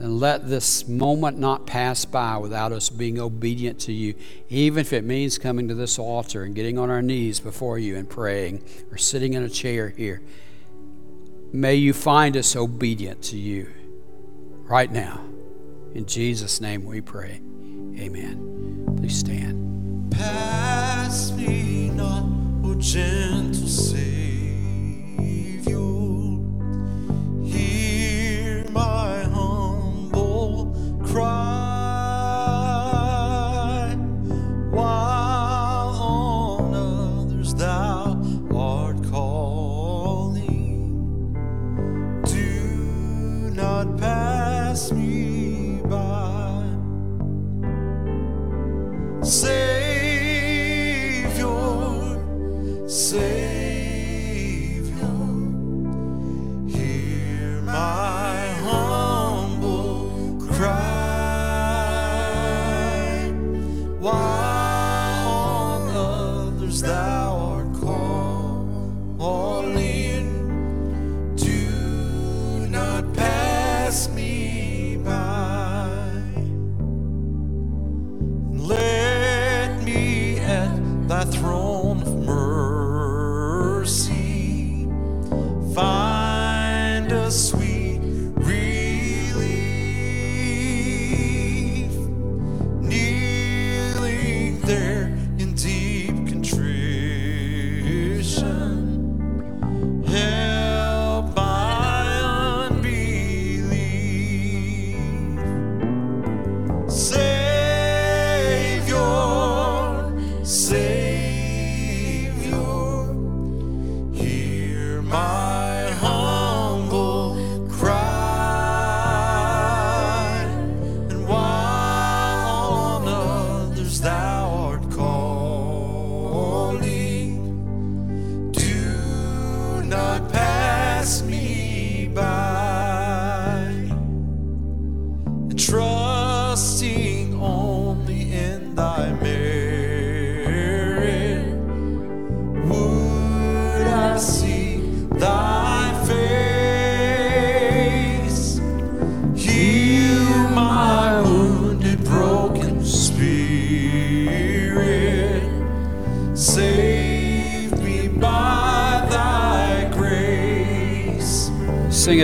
then let this moment not pass by without us being obedient to you, even if it means coming to this altar and getting on our knees before you and praying or sitting in a chair here. May you find us obedient to you right now. In Jesus' name we pray. Amen. Please stand.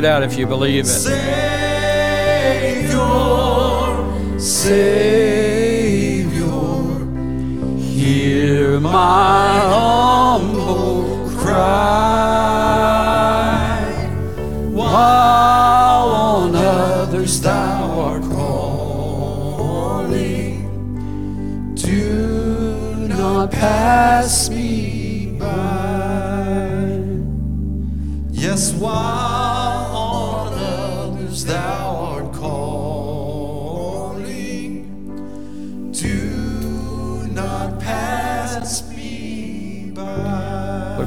Out if you believe it. Savior, Savior, hear my humble cry. While on others thou art calling, do not pass me by. Yes, while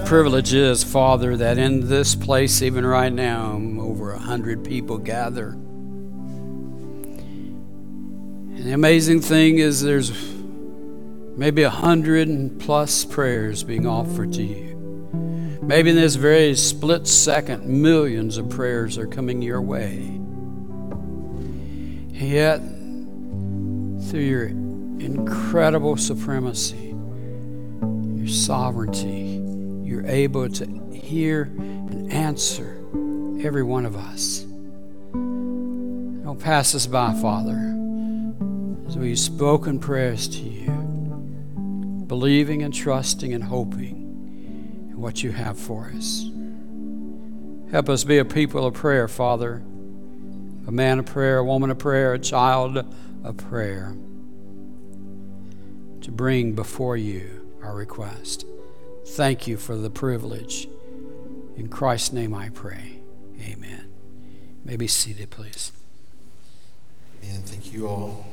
privilege is, Father, that in this place, even right now, over a hundred people gather. And the amazing thing is, there's maybe a hundred plus prayers being offered to you. Maybe in this very split second, millions of prayers are coming your way. And yet, through your incredible supremacy, your sovereignty, you're able to hear and answer every one of us. Don't pass us by, Father, as we've spoken prayers to you, believing and trusting and hoping in what you have for us. Help us be a people of prayer, Father, a man of prayer, a woman of prayer, a child of prayer, to bring before you our request. Thank you for the privilege. In Christ's name I pray. Amen. You may be seated, please. And thank you all.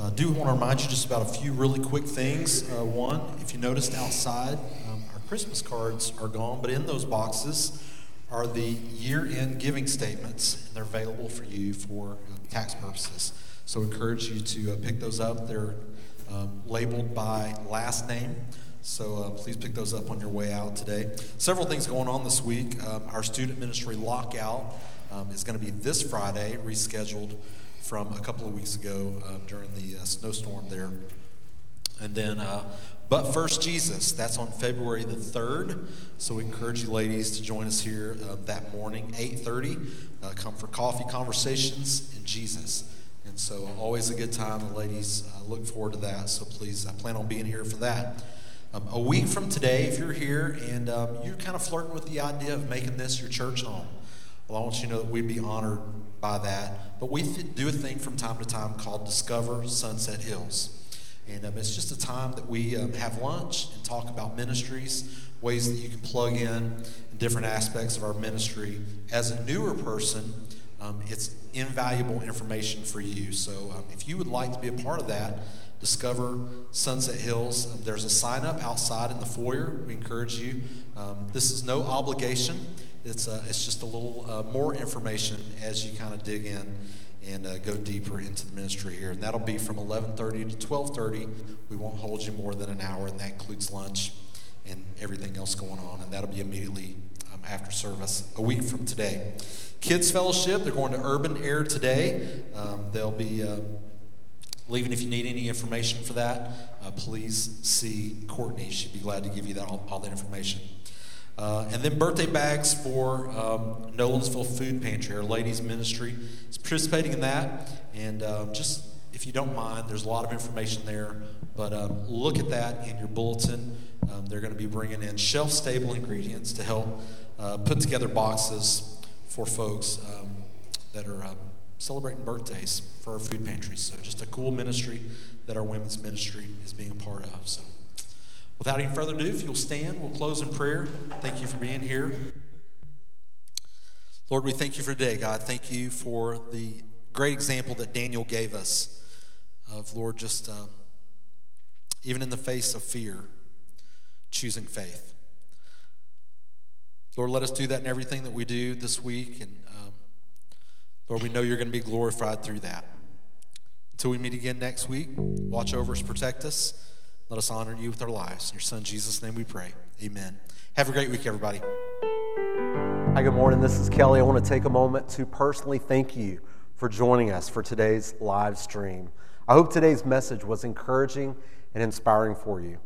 I do want to remind you just about a few really quick things. Uh, one, if you noticed outside, um, our Christmas cards are gone, but in those boxes are the year end giving statements, and they're available for you for uh, tax purposes. So, I encourage you to uh, pick those up. They're um, labeled by last name. So uh, please pick those up on your way out today. Several things going on this week. Um, our student ministry lockout um, is going to be this Friday, rescheduled from a couple of weeks ago uh, during the uh, snowstorm there. And then, uh, but first Jesus, that's on February the 3rd. So we encourage you ladies to join us here uh, that morning, 8.30. Uh, come for coffee conversations and Jesus. And so always a good time. The ladies look forward to that. So please I plan on being here for that. Um, a week from today, if you're here and um, you're kind of flirting with the idea of making this your church home, well, I want you to know that we'd be honored by that. But we th- do a thing from time to time called Discover Sunset Hills. And um, it's just a time that we um, have lunch and talk about ministries, ways that you can plug in, different aspects of our ministry. As a newer person, um, it's invaluable information for you. So um, if you would like to be a part of that, discover Sunset Hills. Um, there's a sign up outside in the foyer. We encourage you. Um, this is no obligation. It's, uh, it's just a little uh, more information as you kind of dig in and uh, go deeper into the ministry here. And that'll be from 11:30 to 12:30. We won't hold you more than an hour, and that includes lunch and everything else going on. And that'll be immediately um, after service, a week from today. Kids Fellowship, they're going to Urban Air today. Um, they'll be leaving. If you need any information for that, uh, please see Courtney. She'd be glad to give you that all, all that information. Uh, and then birthday bags for um, Nolensville Food Pantry. Our ladies' ministry is participating in that. And uh, just, if you don't mind, there's a lot of information there. But um, look at that in your bulletin. Um, they're going to be bringing in shelf stable ingredients to help uh, put together boxes for folks um, that are uh, celebrating birthdays for our food pantries. So just a cool ministry that our women's ministry is being a part of. So without any further ado, if you'll stand, we'll close in prayer. Thank you for being here. Lord, we thank you for today, God. Thank you for the great example that Daniel gave us of, Lord, just uh, even in the face of fear, choosing faith. Lord, let us do that in everything that we do this week and Lord, we know you're going to be glorified through that. Until we meet again next week, watch over us, protect us. Let us honor you with our lives. In your son Jesus' name we pray. Amen. Have a great week, everybody. Hi, good morning. This is Kelly. I want to take a moment to personally thank you for joining us for today's live stream. I hope today's message was encouraging and inspiring for you.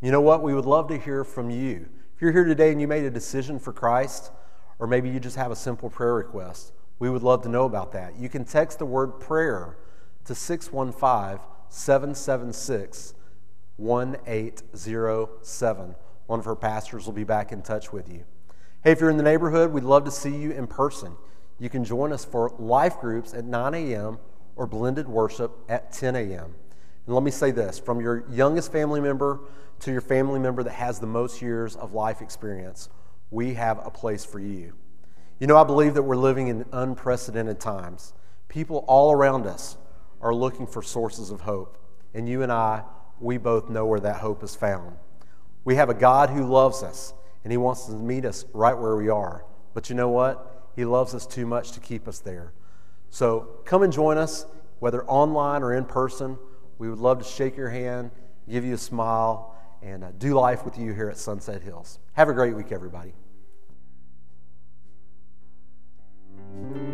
You know what? We would love to hear from you. If you're here today and you made a decision for Christ, or maybe you just have a simple prayer request, we would love to know about that. You can text the word prayer to 615 776 1807. One of her pastors will be back in touch with you. Hey, if you're in the neighborhood, we'd love to see you in person. You can join us for life groups at 9 a.m. or blended worship at 10 a.m. And let me say this from your youngest family member to your family member that has the most years of life experience, we have a place for you. You know, I believe that we're living in unprecedented times. People all around us are looking for sources of hope. And you and I, we both know where that hope is found. We have a God who loves us, and He wants to meet us right where we are. But you know what? He loves us too much to keep us there. So come and join us, whether online or in person. We would love to shake your hand, give you a smile, and uh, do life with you here at Sunset Hills. Have a great week, everybody. Bye.